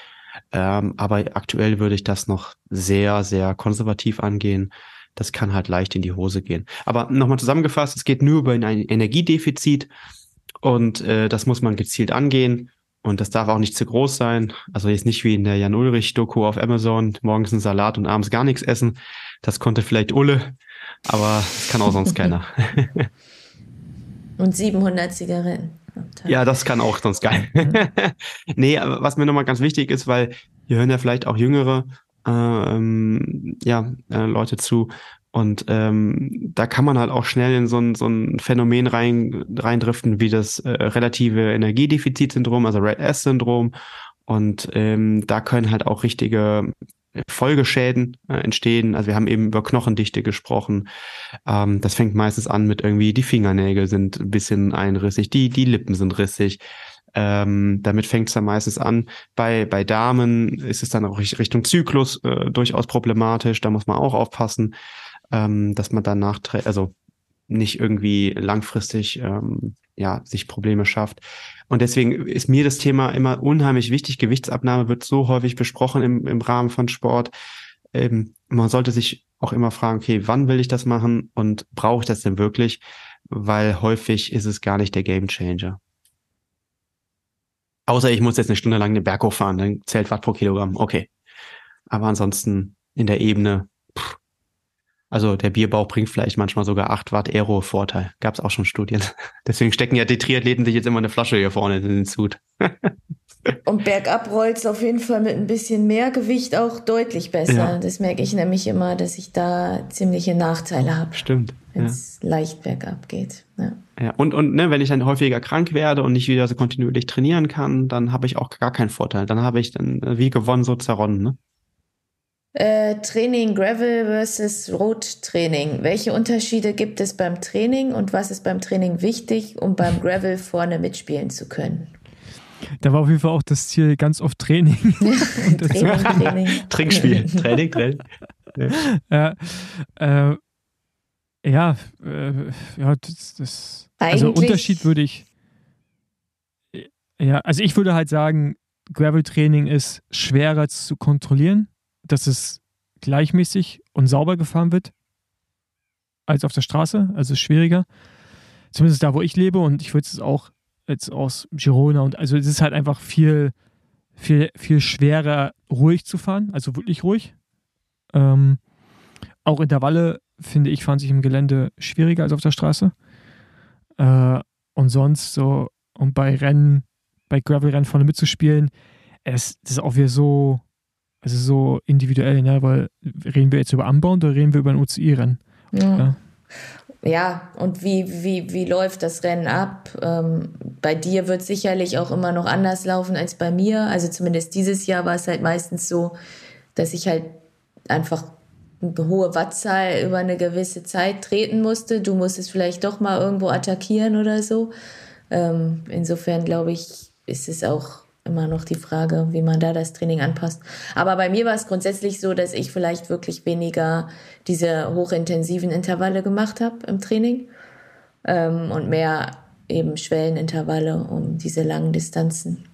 ähm, aber aktuell würde ich das noch sehr, sehr konservativ angehen. Das kann halt leicht in die Hose gehen. Aber nochmal zusammengefasst, es geht nur über ein Energiedefizit und äh, das muss man gezielt angehen. Und das darf auch nicht zu groß sein. Also jetzt nicht wie in der Jan Ulrich-Doku auf Amazon, morgens ein Salat und abends gar nichts essen. Das konnte vielleicht Ulle, aber das kann auch sonst keiner. Und 700 Zigaretten. Ja, das kann auch sonst geil. nee, aber was mir nochmal ganz wichtig ist, weil hier hören ja vielleicht auch jüngere ähm, ja, äh, Leute zu. Und ähm, da kann man halt auch schnell in so ein, so ein Phänomen rein, reindriften wie das äh, relative Energiedefizitsyndrom, also Red S-Syndrom. Und ähm, da können halt auch richtige Folgeschäden äh, entstehen. Also wir haben eben über Knochendichte gesprochen. Ähm, das fängt meistens an mit irgendwie, die Fingernägel sind ein bisschen einrissig, die, die Lippen sind rissig. Ähm, damit fängt es dann meistens an. Bei, bei Damen ist es dann auch Richtung Zyklus äh, durchaus problematisch. Da muss man auch aufpassen, ähm, dass man danach, also nicht irgendwie langfristig ähm, ja, sich Probleme schafft. Und deswegen ist mir das Thema immer unheimlich wichtig. Gewichtsabnahme wird so häufig besprochen im, im Rahmen von Sport. Ähm, man sollte sich auch immer fragen, okay, wann will ich das machen und brauche ich das denn wirklich? Weil häufig ist es gar nicht der Game Changer. Außer ich muss jetzt eine Stunde lang den Berg hochfahren, dann zählt Watt pro Kilogramm. Okay. Aber ansonsten in der Ebene also der Bierbauch bringt vielleicht manchmal sogar 8 Watt Aero-Vorteil. Gab es auch schon Studien. Deswegen stecken ja die Triathleten sich jetzt immer eine Flasche hier vorne in den Sud. Und bergab rollt es auf jeden Fall mit ein bisschen mehr Gewicht auch deutlich besser. Ja. Das merke ich nämlich immer, dass ich da ziemliche Nachteile habe. Stimmt. Wenn es ja. leicht bergab geht. Ja. ja. Und, und ne, wenn ich dann häufiger krank werde und nicht wieder so kontinuierlich trainieren kann, dann habe ich auch gar keinen Vorteil. Dann habe ich dann wie gewonnen, so zerronnen. Ne? Äh, Training Gravel versus Road-Training. Welche Unterschiede gibt es beim Training und was ist beim Training wichtig, um beim Gravel vorne mitspielen zu können? Da war auf jeden Fall auch das Ziel ganz oft Training. Training, Training. Trinkspiel. Training, Training. Ja, äh, ja, äh, ja das, das also Unterschied würde ich, ja, also ich würde halt sagen, Gravel-Training ist schwerer zu kontrollieren dass es gleichmäßig und sauber gefahren wird als auf der Straße. Also schwieriger. Zumindest da, wo ich lebe. Und ich würde es auch jetzt aus Girona und also es ist halt einfach viel, viel, viel schwerer, ruhig zu fahren. Also wirklich ruhig. Ähm, auch Intervalle, finde ich, fahren sich im Gelände schwieriger als auf der Straße. Äh, und sonst so, und bei Rennen, bei Gravel-Rennen vorne mitzuspielen, es, das ist auch wieder so, also so individuell, ne? weil reden wir jetzt über Anbound oder reden wir über ein UCI-Rennen? Ja. ja. ja. und wie, wie, wie läuft das Rennen ab? Ähm, bei dir wird es sicherlich auch immer noch anders laufen als bei mir. Also zumindest dieses Jahr war es halt meistens so, dass ich halt einfach hohe Wattzahl über eine gewisse Zeit treten musste. Du musstest vielleicht doch mal irgendwo attackieren oder so. Ähm, insofern glaube ich, ist es auch immer noch die Frage, wie man da das Training anpasst. Aber bei mir war es grundsätzlich so, dass ich vielleicht wirklich weniger diese hochintensiven Intervalle gemacht habe im Training ähm, und mehr eben Schwellenintervalle, um diese langen Distanzen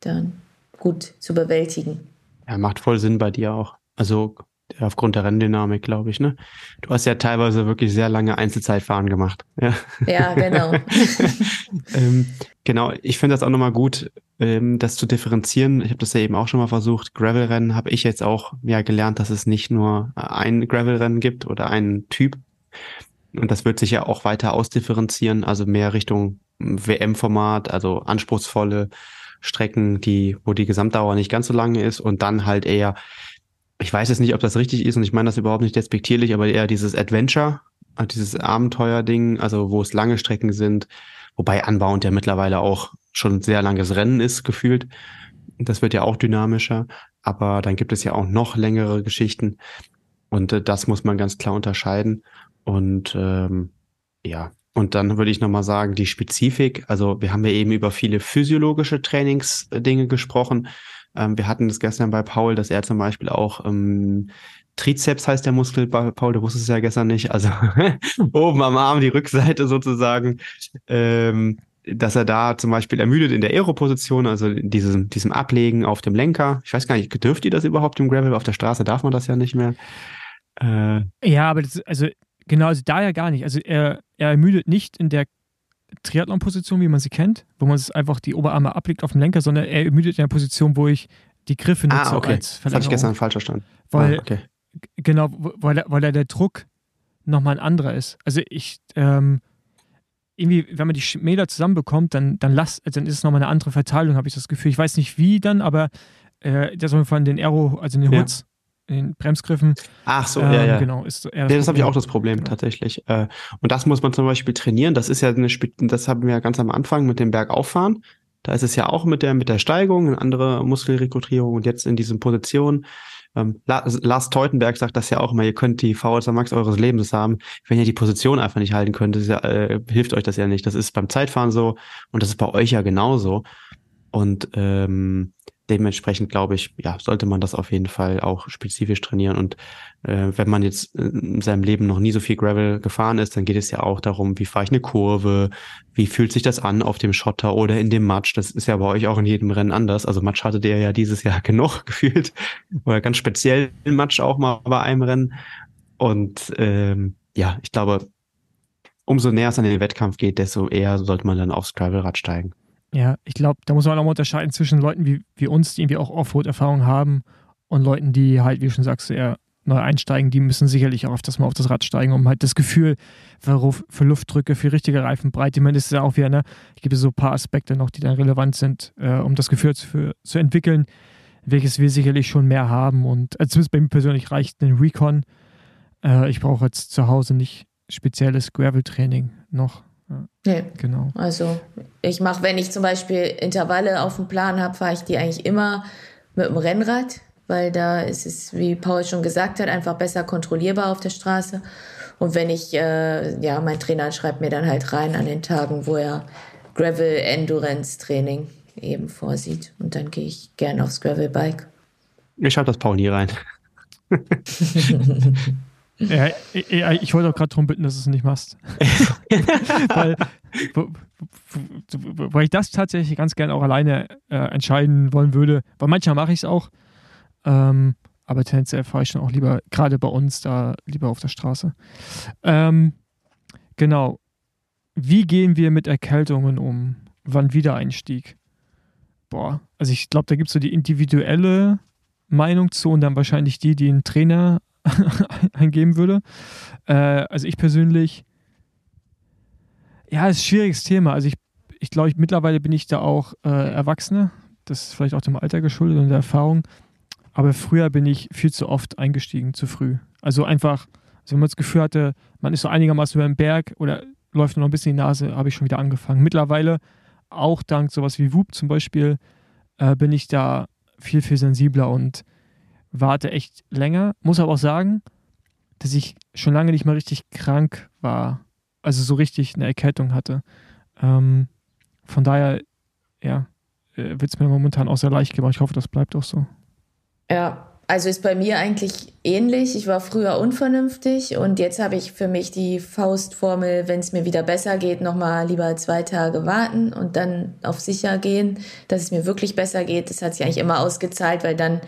dann gut zu bewältigen. Ja, macht voll Sinn bei dir auch. Also aufgrund der Renndynamik, glaube ich, ne? Du hast ja teilweise wirklich sehr lange Einzelzeitfahren gemacht. Ja, ja genau. ähm, genau, ich finde das auch nochmal gut, ähm, das zu differenzieren. Ich habe das ja eben auch schon mal versucht. Gravel-Rennen habe ich jetzt auch ja gelernt, dass es nicht nur ein Gravel-Rennen gibt oder einen Typ. Und das wird sich ja auch weiter ausdifferenzieren, also mehr Richtung WM-Format, also anspruchsvolle Strecken, die, wo die Gesamtdauer nicht ganz so lange ist und dann halt eher ich weiß jetzt nicht, ob das richtig ist und ich meine das überhaupt nicht despektierlich, aber eher dieses Adventure, äh, dieses Abenteuer-Ding, also wo es lange Strecken sind, wobei Unbound ja mittlerweile auch schon sehr langes Rennen ist, gefühlt. Das wird ja auch dynamischer, aber dann gibt es ja auch noch längere Geschichten. Und äh, das muss man ganz klar unterscheiden. Und ähm, ja, und dann würde ich nochmal sagen, die Spezifik, also wir haben ja eben über viele physiologische Trainingsdinge gesprochen. Ähm, wir hatten es gestern bei Paul, dass er zum Beispiel auch ähm, Trizeps heißt der Muskel, bei Paul, du wusstest es ja gestern nicht, also oben am Arm, die Rückseite sozusagen, ähm, dass er da zum Beispiel ermüdet in der Aero-Position, also diesem, diesem Ablegen auf dem Lenker. Ich weiß gar nicht, dürft ihr das überhaupt im Gravel? Auf der Straße darf man das ja nicht mehr. Äh, ja, aber das, also genau, also da ja gar nicht. Also er, er ermüdet nicht in der Triathlon-Position, wie man sie kennt, wo man einfach die Oberarme ablegt auf dem Lenker, sondern er ermüdet in der Position, wo ich die Griffe nutze ah, okay. Das hatte ich gestern falsch verstanden. Weil, ah, okay. Genau, weil, weil da der Druck nochmal ein anderer ist. Also ich, ähm, irgendwie, wenn man die Meter zusammenbekommt, dann, dann, lass, dann ist es nochmal eine andere Verteilung, habe ich das Gefühl. Ich weiß nicht wie dann, aber äh, das auf jeden Fall den Aero, also den Hoods, ja. den Bremsgriffen. Ach so, ähm, ja, ja. Genau, ist eher das, ja, das habe ich auch das Problem genau. tatsächlich. Äh, und das muss man zum Beispiel trainieren. Das ist ja eine, das haben wir ja ganz am Anfang mit dem Bergauffahren. Da ist es ja auch mit der, mit der Steigung, eine andere Muskelrekrutierung und jetzt in diesen Positionen. Ähm, Lars Teutenberg sagt das ja auch immer, ihr könnt die VSA Max eures Lebens haben. Wenn ihr die Position einfach nicht halten könnt, ja, äh, hilft euch das ja nicht. Das ist beim Zeitfahren so und das ist bei euch ja genauso. Und ähm, dementsprechend glaube ich, ja, sollte man das auf jeden Fall auch spezifisch trainieren. Und äh, wenn man jetzt in seinem Leben noch nie so viel Gravel gefahren ist, dann geht es ja auch darum, wie fahre ich eine Kurve, wie fühlt sich das an auf dem Schotter oder in dem Matsch. Das ist ja bei euch auch in jedem Rennen anders. Also Matsch hattet ihr ja dieses Jahr genug gefühlt. Oder ganz speziell Matsch auch mal bei einem Rennen. Und ähm, ja, ich glaube, umso näher es an den Wettkampf geht, desto eher sollte man dann aufs Gravelrad steigen. Ja, ich glaube, da muss man auch mal unterscheiden zwischen Leuten wie, wie uns, die irgendwie auch Offroad-Erfahrung haben und Leuten, die halt, wie du schon sagst, eher neu einsteigen, die müssen sicherlich auch auf das mal auf das Rad steigen, um halt das Gefühl für, für Luftdrücke, für richtige Reifenbreite. Ich meine, das ist ja auch wieder, ne, ich gebe so ein paar Aspekte noch, die dann relevant sind, äh, um das Gefühl zu, zu entwickeln, welches wir sicherlich schon mehr haben. Und also zumindest bei mir persönlich reicht ein Recon. Äh, ich brauche jetzt zu Hause nicht spezielles Gravel-Training noch. Nee. Genau. Also ich mache, wenn ich zum Beispiel Intervalle auf dem Plan habe, fahre ich die eigentlich immer mit dem Rennrad, weil da ist es, wie Paul schon gesagt hat, einfach besser kontrollierbar auf der Straße. Und wenn ich, äh, ja, mein Trainer schreibt mir dann halt rein an den Tagen, wo er Gravel Endurance Training eben vorsieht. Und dann gehe ich gerne aufs Gravel Bike. Ich schreibe das Paul nie rein. Ja, ich, ich wollte auch gerade darum bitten, dass du es nicht machst. weil, weil ich das tatsächlich ganz gerne auch alleine äh, entscheiden wollen würde. Weil manchmal mache ich es auch. Ähm, aber tendenziell fahre ich dann auch lieber, gerade bei uns, da lieber auf der Straße. Ähm, genau. Wie gehen wir mit Erkältungen um? Wann Wiedereinstieg? Boah, also ich glaube, da gibt es so die individuelle Meinung zu und dann wahrscheinlich die, die einen Trainer eingeben würde. Äh, also ich persönlich, ja, ist ein schwieriges Thema. Also ich, ich glaube, ich, mittlerweile bin ich da auch äh, Erwachsene. Das ist vielleicht auch dem Alter geschuldet und der Erfahrung. Aber früher bin ich viel zu oft eingestiegen, zu früh. Also einfach, also wenn man das Gefühl hatte, man ist so einigermaßen über den Berg oder läuft nur noch ein bisschen die Nase, habe ich schon wieder angefangen. Mittlerweile, auch dank sowas wie Whoop zum Beispiel, äh, bin ich da viel, viel sensibler und warte echt länger. Muss aber auch sagen, dass ich schon lange nicht mal richtig krank war. Also so richtig eine Erkältung hatte. Ähm, von daher, ja, äh, wird es mir momentan auch sehr leicht gemacht. Ich hoffe, das bleibt auch so. Ja, also ist bei mir eigentlich ähnlich. Ich war früher unvernünftig und jetzt habe ich für mich die Faustformel, wenn es mir wieder besser geht, nochmal lieber zwei Tage warten und dann auf sicher gehen, dass es mir wirklich besser geht. Das hat sich eigentlich immer ausgezahlt, weil dann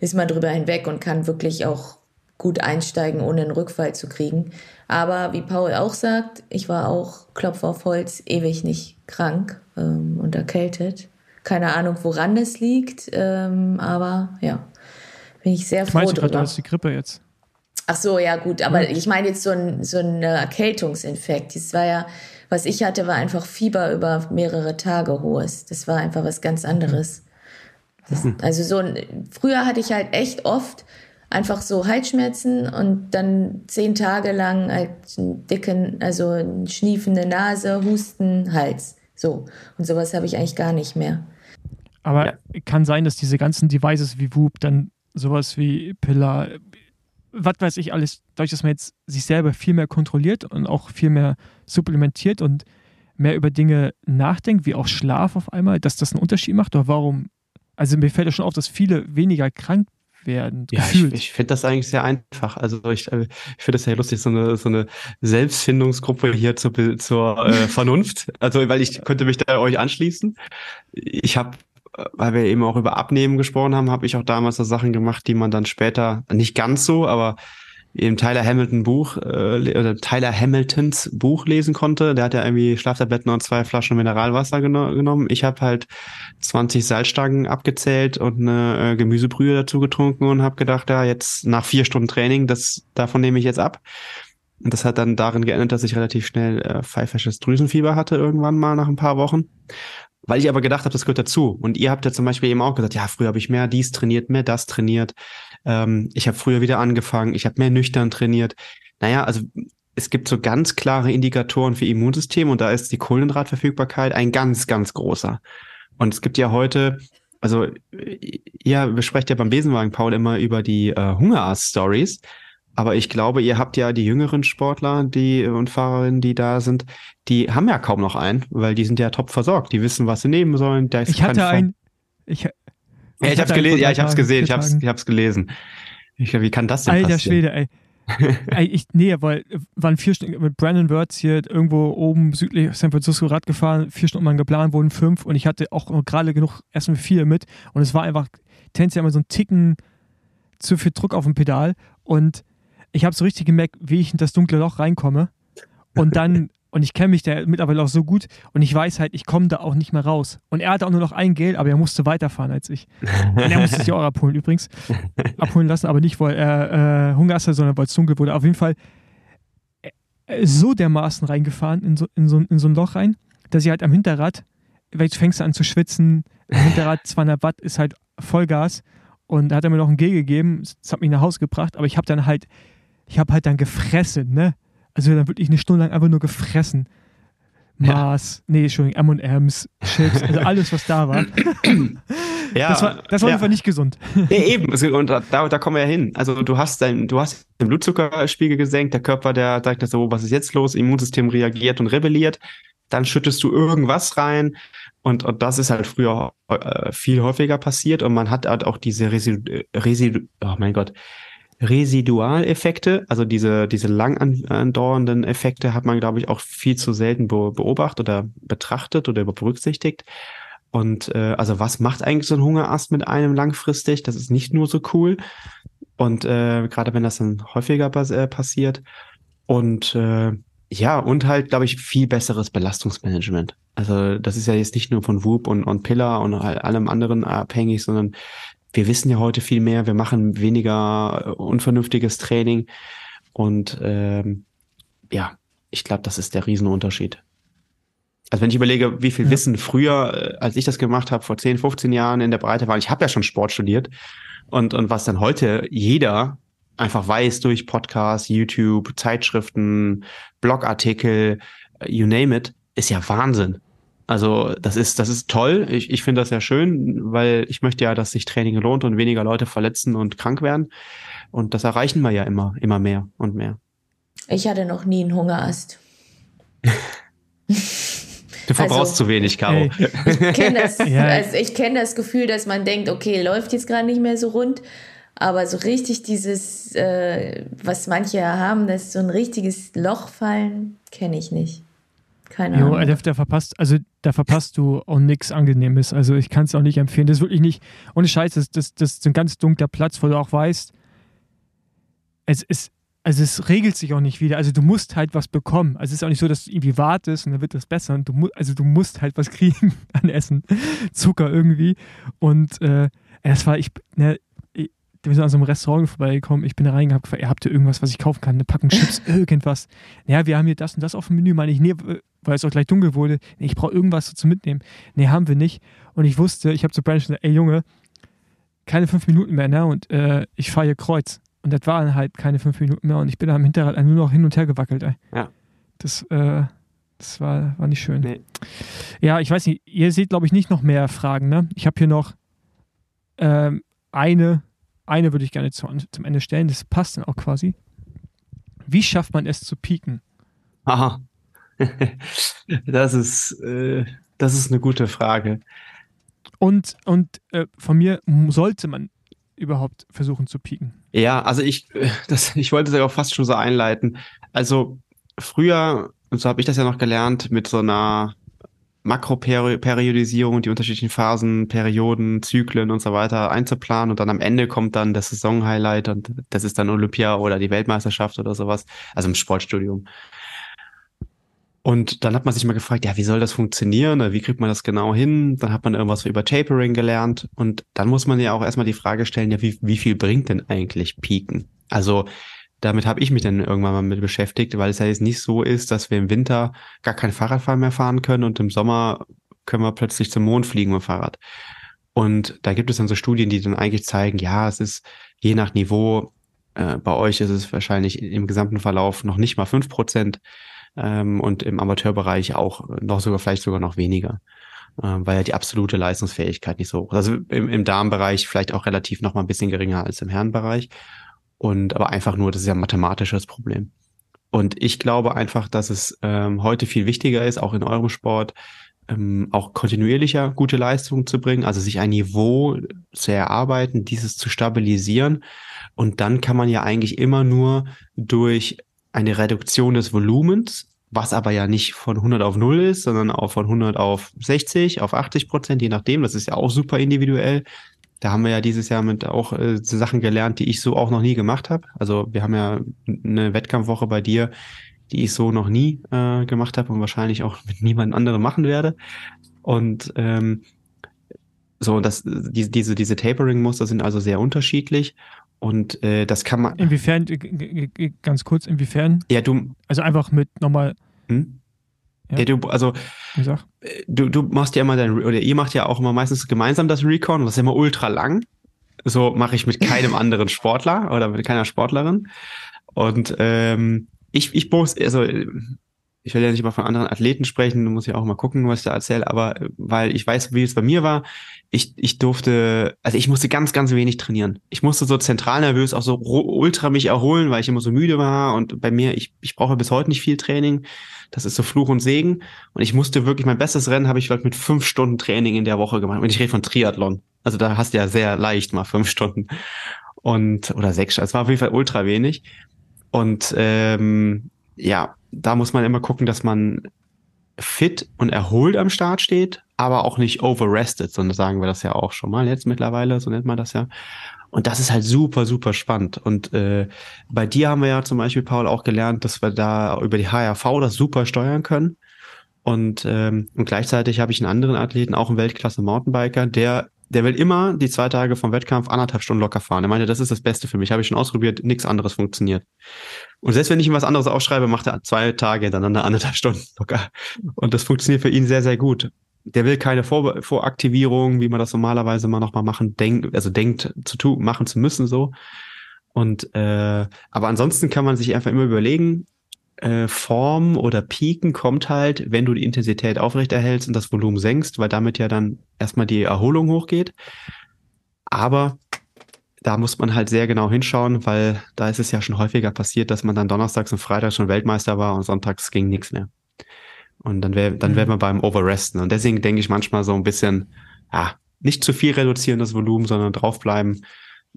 ist man drüber hinweg und kann wirklich auch gut einsteigen, ohne einen Rückfall zu kriegen. Aber wie Paul auch sagt, ich war auch, Klopf auf Holz, ewig nicht krank ähm, und erkältet. Keine Ahnung, woran das liegt, ähm, aber ja, bin ich sehr froh Meinst du gerade, ist die Grippe jetzt? Ach so, ja gut, aber ja. ich meine jetzt so ein, so ein Erkältungsinfekt. Das war ja, was ich hatte, war einfach Fieber über mehrere Tage hohes. Das war einfach was ganz anderes. Das, hm. also so früher hatte ich halt echt oft einfach so Halsschmerzen und dann zehn Tage lang halt einen dicken, also eine schniefende Nase, Husten, Hals. So. Und sowas habe ich eigentlich gar nicht mehr. Aber ja. kann sein, dass diese ganzen Devices wie Whoop dann sowas wie Pillar, was weiß ich alles, dadurch, dass man jetzt sich selber viel mehr kontrolliert und auch viel mehr supplementiert und mehr über Dinge nachdenkt, wie auch Schlaf auf einmal, dass das einen Unterschied macht? Oder warum? Also mir fällt ja schon auf, dass viele weniger krank werden. Ja, gefühlt. ich, ich finde das eigentlich sehr einfach. Also ich, äh, ich finde das sehr lustig, so eine, so eine Selbstfindungsgruppe hier zur, zur äh, Vernunft. Also, weil ich könnte mich da euch anschließen. Ich habe weil wir eben auch über Abnehmen gesprochen haben, habe ich auch damals so Sachen gemacht, die man dann später, nicht ganz so, aber im Tyler Hamilton Buch, äh, oder Tyler Hamiltons Buch lesen konnte. Der hat ja irgendwie Schlaftabletten und zwei Flaschen Mineralwasser geno genommen. Ich habe halt 20 Salzstangen abgezählt und eine äh, Gemüsebrühe dazu getrunken und habe gedacht, ja, jetzt nach vier Stunden Training, das davon nehme ich jetzt ab. Und das hat dann darin geändert, dass ich relativ schnell äh, pfeifisches Drüsenfieber hatte irgendwann mal nach ein paar Wochen. Weil ich aber gedacht habe, das gehört dazu. Und ihr habt ja zum Beispiel eben auch gesagt, ja, früher habe ich mehr dies trainiert, mehr das trainiert. Ähm, ich habe früher wieder angefangen, ich habe mehr nüchtern trainiert. Naja, also es gibt so ganz klare Indikatoren für Immunsystem und da ist die Kohlenhydratverfügbarkeit ein ganz, ganz großer. Und es gibt ja heute, also ihr besprecht ja beim Besenwagen, Paul, immer über die äh, Hungerast-Stories. Aber ich glaube, ihr habt ja die jüngeren Sportler, die und Fahrerinnen, die da sind, die haben ja kaum noch einen, weil die sind ja top versorgt. Die wissen, was sie nehmen sollen. Ich hatte ein, ich, ja, ich hab's gelesen, ja, ich hab's gesehen, ich hab's, ich hab's gelesen. Ich, wie kann das denn Alter passieren? Schwede, ey. ey, ich, nee, weil waren vier Stunden mit Brandon Wirtz hier irgendwo oben südlich San Francisco Rad gefahren, vier Stunden mal geplant, wurden fünf und ich hatte auch gerade genug erstmal vier mit und es war einfach tendenziell immer so ein Ticken zu viel Druck auf dem Pedal und ich habe so richtig gemerkt, wie ich in das dunkle Loch reinkomme. Und dann, und ich kenne mich da mittlerweile auch so gut und ich weiß halt, ich komme da auch nicht mehr raus. Und er hatte auch nur noch ein Geld, aber er musste weiterfahren als ich. Und er musste sich auch abholen übrigens. Abholen lassen, aber nicht, weil er äh, Hunger hatte, sondern weil es dunkel wurde. Auf jeden Fall äh, so dermaßen reingefahren in so, in, so, in so ein Loch rein, dass ich halt am Hinterrad, weil du fängst an zu schwitzen, am Hinterrad 200 Watt ist halt Vollgas und da hat er mir noch ein G gegeben, das hat mich nach Hause gebracht, aber ich habe dann halt ich habe halt dann gefressen, ne? Also dann wirklich eine Stunde lang einfach nur gefressen. Mars, ja. nee, Entschuldigung, M&M's, Chips, also alles, was da war. ja, das war, das war ja. einfach nicht gesund. Ja, eben, und da, da kommen wir ja hin. Also du hast dein, du hast den Blutzuckerspiegel gesenkt, der Körper, der sagt so, was ist jetzt los? Immunsystem reagiert und rebelliert. Dann schüttest du irgendwas rein. Und, und das ist halt früher äh, viel häufiger passiert und man hat halt auch diese Residu, Residu oh mein Gott, Residualeffekte, also diese, diese lang andauernden Effekte hat man, glaube ich, auch viel zu selten beobachtet oder betrachtet oder berücksichtigt. Und äh, also was macht eigentlich so ein Hungerast mit einem langfristig? Das ist nicht nur so cool. Und äh, gerade wenn das dann häufiger äh, passiert. Und äh, ja, und halt, glaube ich, viel besseres Belastungsmanagement. Also das ist ja jetzt nicht nur von Whoop und, und Pillar und allem anderen abhängig, sondern wir wissen ja heute viel mehr, wir machen weniger äh, unvernünftiges Training und ähm, ja, ich glaube, das ist der Riesenunterschied. Also wenn ich überlege, wie viel ja. Wissen früher, äh, als ich das gemacht habe, vor 10, 15 Jahren in der Breite war, ich habe ja schon Sport studiert und, und was dann heute jeder einfach weiß durch Podcasts, YouTube, Zeitschriften, Blogartikel, äh, you name it, ist ja Wahnsinn. Also das ist, das ist toll. Ich, ich finde das ja schön, weil ich möchte ja, dass sich Training lohnt und weniger Leute verletzen und krank werden. Und das erreichen wir ja immer, immer mehr und mehr. Ich hatte noch nie einen Hungerast. Du verbrauchst also, zu wenig, Caro. Ich kenne das, ja. also ich kenn das Gefühl, dass man denkt, okay, läuft jetzt gerade nicht mehr so rund. Aber so richtig dieses, äh, was manche haben, das ist so ein richtiges Loch fallen, kenne ich nicht. Keine jo, Ahnung. Der, verpasst, also da verpasst du auch nichts Angenehmes. Also ich kann es auch nicht empfehlen. Das ist wirklich nicht, ohne Scheiß, das, das, das ist ein ganz dunkler Platz, wo du auch weißt, es ist, also es regelt sich auch nicht wieder. Also du musst halt was bekommen. Also es ist auch nicht so, dass du irgendwie wartest und dann wird das besser. Und du, also du musst halt was kriegen an Essen. Zucker irgendwie. Und äh, das war, ich, ne, wir sind an so einem Restaurant vorbeigekommen, ich bin da reingegangen, gefragt, ihr habt ihr irgendwas, was ich kaufen kann, eine Packung Chips, irgendwas. Ja, wir haben hier das und das auf dem Menü, meine ich, nee, weil es auch gleich dunkel wurde, nee, ich brauche irgendwas so zum Mitnehmen. Nee, haben wir nicht. Und ich wusste, ich habe zu Brandon gesagt, ey Junge, keine fünf Minuten mehr, ne? Und äh, ich fahre hier kreuz. Und das waren halt keine fünf Minuten mehr und ich bin da am Hinterrad nur noch hin und her gewackelt, ey. Ja. Das, äh, Das war, war nicht schön. Nee. Ja, ich weiß nicht, ihr seht, glaube ich, nicht noch mehr Fragen, ne? Ich habe hier noch ähm, eine, eine würde ich gerne zu, zum Ende stellen, das passt dann auch quasi. Wie schafft man es zu pieken? Aha. das ist, äh, das ist eine gute Frage. Und, und äh, von mir sollte man überhaupt versuchen zu pieken? Ja, also ich, äh, das, ich wollte es ja auch fast schon so einleiten. Also früher, und so habe ich das ja noch gelernt, mit so einer Makroperiodisierung, die unterschiedlichen Phasen, Perioden, Zyklen und so weiter einzuplanen und dann am Ende kommt dann das Saisonhighlight und das ist dann Olympia oder die Weltmeisterschaft oder sowas, also im Sportstudium. Und dann hat man sich mal gefragt, ja, wie soll das funktionieren? Wie kriegt man das genau hin? Dann hat man irgendwas über Tapering gelernt. Und dann muss man ja auch erstmal die Frage stellen, ja, wie, wie viel bringt denn eigentlich Piken? Also damit habe ich mich dann irgendwann mal mit beschäftigt, weil es ja jetzt nicht so ist, dass wir im Winter gar kein Fahrradfahren mehr fahren können und im Sommer können wir plötzlich zum Mond fliegen mit dem Fahrrad. Und da gibt es dann so Studien, die dann eigentlich zeigen, ja, es ist je nach Niveau, äh, bei euch ist es wahrscheinlich im gesamten Verlauf noch nicht mal fünf Prozent ähm, und im Amateurbereich auch noch sogar vielleicht sogar noch weniger, äh, weil ja die absolute Leistungsfähigkeit nicht so hoch ist. Also im, im Darmbereich vielleicht auch relativ noch mal ein bisschen geringer als im Herrenbereich. Und aber einfach nur, das ist ja ein mathematisches Problem. Und ich glaube einfach, dass es ähm, heute viel wichtiger ist, auch in eurem Sport, ähm, auch kontinuierlicher gute Leistungen zu bringen, also sich ein Niveau zu erarbeiten, dieses zu stabilisieren. Und dann kann man ja eigentlich immer nur durch eine Reduktion des Volumens, was aber ja nicht von 100 auf 0 ist, sondern auch von 100 auf 60, auf 80 Prozent, je nachdem. Das ist ja auch super individuell. Da haben wir ja dieses Jahr mit auch äh, Sachen gelernt, die ich so auch noch nie gemacht habe. Also wir haben ja eine Wettkampfwoche bei dir, die ich so noch nie äh, gemacht habe und wahrscheinlich auch mit niemand anderem machen werde. Und ähm, so, das, diese, diese, diese Tapering-Muster sind also sehr unterschiedlich. Und äh, das kann man. Inwiefern, ganz kurz, inwiefern? Ja, du. Also einfach mit nochmal. Hm? Ja. ja, du, also äh, du, du machst ja immer dein, oder ihr macht ja auch immer meistens gemeinsam das Recon, das ist immer ultra lang. So mache ich mit keinem anderen Sportler oder mit keiner Sportlerin. Und ähm, ich, ich muss, also ich will ja nicht mal von anderen Athleten sprechen, muss ja auch mal gucken, was ich da erzähle, aber äh, weil ich weiß, wie es bei mir war, ich, ich durfte, also ich musste ganz, ganz wenig trainieren. Ich musste so zentral nervös auch so ultra mich erholen, weil ich immer so müde war und bei mir, ich, ich brauche bis heute nicht viel Training. Das ist so Fluch und Segen. Und ich musste wirklich, mein bestes Rennen habe ich vielleicht mit fünf Stunden Training in der Woche gemacht. Und ich rede von Triathlon. Also da hast du ja sehr leicht mal fünf Stunden. Und, oder sechs, es war auf jeden Fall ultra wenig. Und ähm, ja, da muss man immer gucken, dass man fit und erholt am Start steht, aber auch nicht overrested, sondern sagen wir das ja auch schon mal jetzt mittlerweile, so nennt man das ja. Und das ist halt super, super spannend. Und äh, bei dir haben wir ja zum Beispiel, Paul, auch gelernt, dass wir da über die HRV das super steuern können. Und, ähm, und gleichzeitig habe ich einen anderen Athleten, auch einen Weltklasse-Mountainbiker, der der will immer die zwei Tage vom Wettkampf anderthalb Stunden locker fahren. Er meinte, das ist das Beste für mich. Habe ich schon ausprobiert, nichts anderes funktioniert. Und selbst wenn ich ihm was anderes aufschreibe, macht er zwei Tage hintereinander anderthalb Stunden locker. Und das funktioniert für ihn sehr, sehr gut. Der will keine Vor Voraktivierung, wie man das normalerweise mal nochmal machen, denkt, also denkt zu tun, machen zu müssen, so. Und äh, aber ansonsten kann man sich einfach immer überlegen, äh, Form oder Piken kommt halt, wenn du die Intensität aufrechterhältst und das Volumen senkst, weil damit ja dann erstmal die Erholung hochgeht. Aber da muss man halt sehr genau hinschauen, weil da ist es ja schon häufiger passiert, dass man dann donnerstags und freitags schon Weltmeister war und sonntags ging nichts mehr. Und dann wäre dann wäre mhm. man beim Overresten. Und deswegen denke ich manchmal so ein bisschen, ja, nicht zu viel reduzieren das Volumen, sondern draufbleiben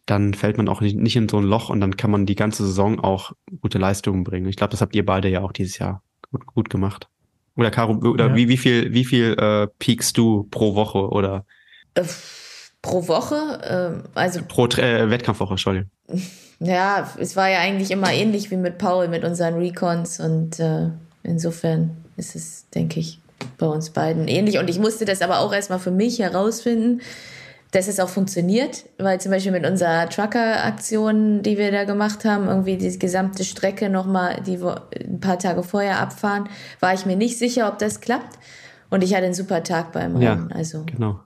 dann fällt man auch nicht, nicht in so ein Loch und dann kann man die ganze Saison auch gute Leistungen bringen. Ich glaube, das habt ihr beide ja auch dieses Jahr gut, gut gemacht. Oder Caro, oder ja. wie, wie viel, wie viel äh, peakst du pro Woche oder? Äh, pro Woche? Äh, also. Pro äh, Wettkampfwoche, Entschuldigung. Ja, es war ja eigentlich immer ähnlich wie mit Paul mit unseren Recons und äh, insofern ist es, denke ich, bei uns beiden ähnlich. Und ich musste das aber auch erstmal für mich herausfinden dass es auch funktioniert, weil zum Beispiel mit unserer Trucker-Aktion, die wir da gemacht haben, irgendwie die gesamte Strecke nochmal die ein paar Tage vorher abfahren, war ich mir nicht sicher, ob das klappt. Und ich hatte einen super Tag beim Rennen. Ja, also. genau.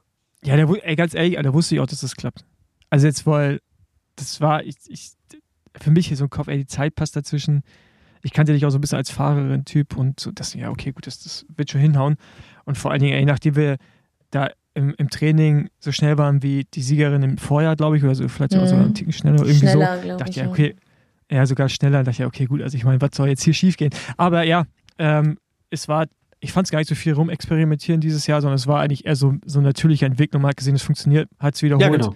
Ja, der, ey, ganz ehrlich, da wusste ich auch, dass das klappt. Also jetzt, weil das war, ich, ich, für mich hier so ein Kopf, ey, die Zeit passt dazwischen. ich kannte dich auch so ein bisschen als Fahrerin-Typ und so, das, ja, okay, gut, das, das wird schon hinhauen. Und vor allen Dingen, ey, nachdem wir da im, im Training so schnell waren wie die Siegerin im Vorjahr, glaube ich, oder so, vielleicht mhm. sogar einen Ticken schneller, irgendwie schneller, so, dachte ich, ja, okay, ja, sogar schneller, dachte ich, ja, okay, gut, also ich meine, was soll jetzt hier schief gehen? Aber ja, ähm, es war, ich fand es gar nicht so viel rumexperimentieren dieses Jahr, sondern es war eigentlich eher so, so eine natürliche Entwicklung. Man hat gesehen, es funktioniert, hat es wiederholt. Ja, genau.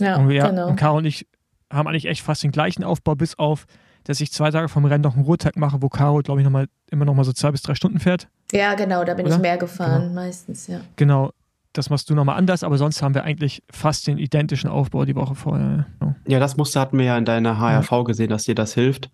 Ja, und, ja, genau. und Caro und ich haben eigentlich echt fast den gleichen Aufbau, bis auf, dass ich zwei Tage vom Rennen noch einen Ruhetag mache, wo Caro, glaube ich, noch mal, immer noch mal so zwei bis drei Stunden fährt. Ja, genau, da bin Oder? ich mehr gefahren, genau. meistens, ja. Genau, das machst du nochmal anders, aber sonst haben wir eigentlich fast den identischen Aufbau die Woche vorher. Ja, ja das Muster hatten wir ja in deiner HRV ja. gesehen, dass dir das hilft.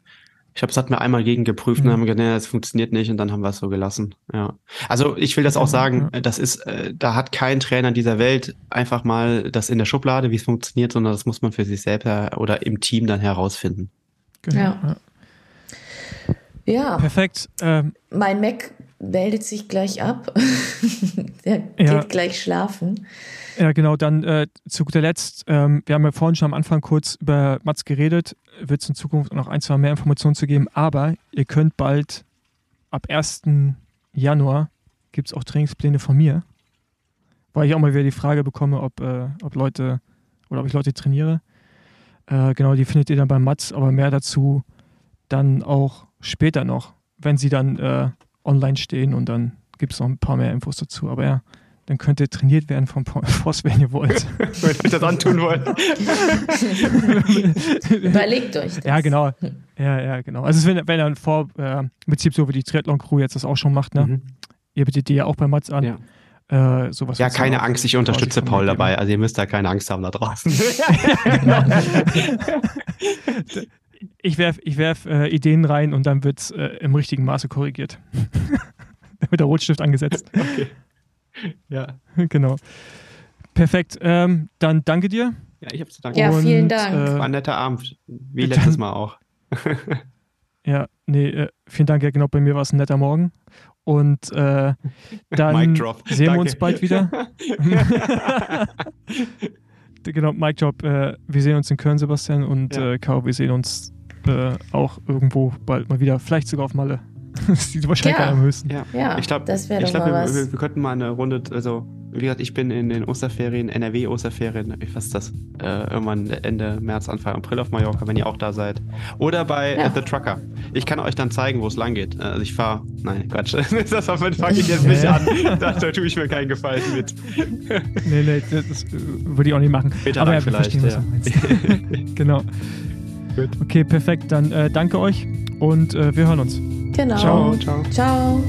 Ich glaube, es hat mir einmal gegengeprüft mhm. und haben gesagt, nee, das funktioniert nicht und dann haben wir es so gelassen. Ja. Also ich will das auch sagen, ja. das ist, äh, da hat kein Trainer dieser Welt einfach mal das in der Schublade, wie es funktioniert, sondern das muss man für sich selber oder im Team dann herausfinden. Genau. Ja. ja. Perfekt. Ähm, mein Mac meldet sich gleich ab. Der ja. geht gleich schlafen. Ja, genau. Dann äh, zu guter Letzt, ähm, wir haben ja vorhin schon am Anfang kurz über Mats geredet, wird es in Zukunft noch ein, zwei mehr Informationen zu geben, aber ihr könnt bald ab 1. Januar gibt es auch Trainingspläne von mir, weil ich auch mal wieder die Frage bekomme, ob, äh, ob Leute oder ob ich Leute trainiere. Äh, genau, die findet ihr dann bei Mats, aber mehr dazu dann auch später noch, wenn sie dann äh, online stehen und dann gibt es noch ein paar mehr Infos dazu. Aber ja, dann könnt ihr trainiert werden vom Force, wenn ihr wollt. wenn ihr das antun wollt. Überlegt euch das. Ja, genau. Ja, ja, genau. Also es wenn, wenn dann vor, äh, im Prinzip so wie die Triathlon-Crew jetzt das auch schon macht, ne? Mhm. Ihr bietet die ja auch bei Mats an. Ja. Äh, sowas ja, keine Angst, ich unterstütze Paul dabei. Also ihr müsst da keine Angst haben da draußen. genau. Ich werfe ich werf, äh, Ideen rein und dann wird es äh, im richtigen Maße korrigiert. dann wird der Rotstift angesetzt. Okay. Ja. Genau. Perfekt. Ähm, dann danke dir. Ja, ich habe zu danken. Ja, vielen Dank. Äh, War ein netter Abend. Wie letztes Mal auch. ja, nee, äh, vielen Dank. Ja, genau, bei mir war es ein netter Morgen. Und äh, dann sehen wir uns bald wieder. Genau, Mic Drop. Äh, wir sehen uns in Köln, Sebastian. Und ja. äh, Caro, wir sehen uns äh, auch irgendwo bald mal wieder. Vielleicht sogar auf Malle. das sieht wahrscheinlich ja. am höchsten. Ja, ja ich glaube, glaub, wir, wir, wir, könnten mal eine Runde, also wie gesagt, ich bin in den Osterferien, NRW-Osterferien, was ist das? Äh, irgendwann Ende März, Anfang April auf Mallorca, wenn ihr auch da seid. Oder bei ja. The Trucker. Ich kann euch dann zeigen, wo es lang geht. Also ich fahre, nein, Quatsch. das fange ich jetzt nicht an. Da, da tue ich mir keinen Gefallen mit. nee, nee, das äh, würde ich auch nicht machen. Später Aber ja, vielleicht, ja. genau. Gut. Okay, perfekt. Dann äh, danke euch und äh, wir hören uns. Genau. Ciao. Ciao. Ciao.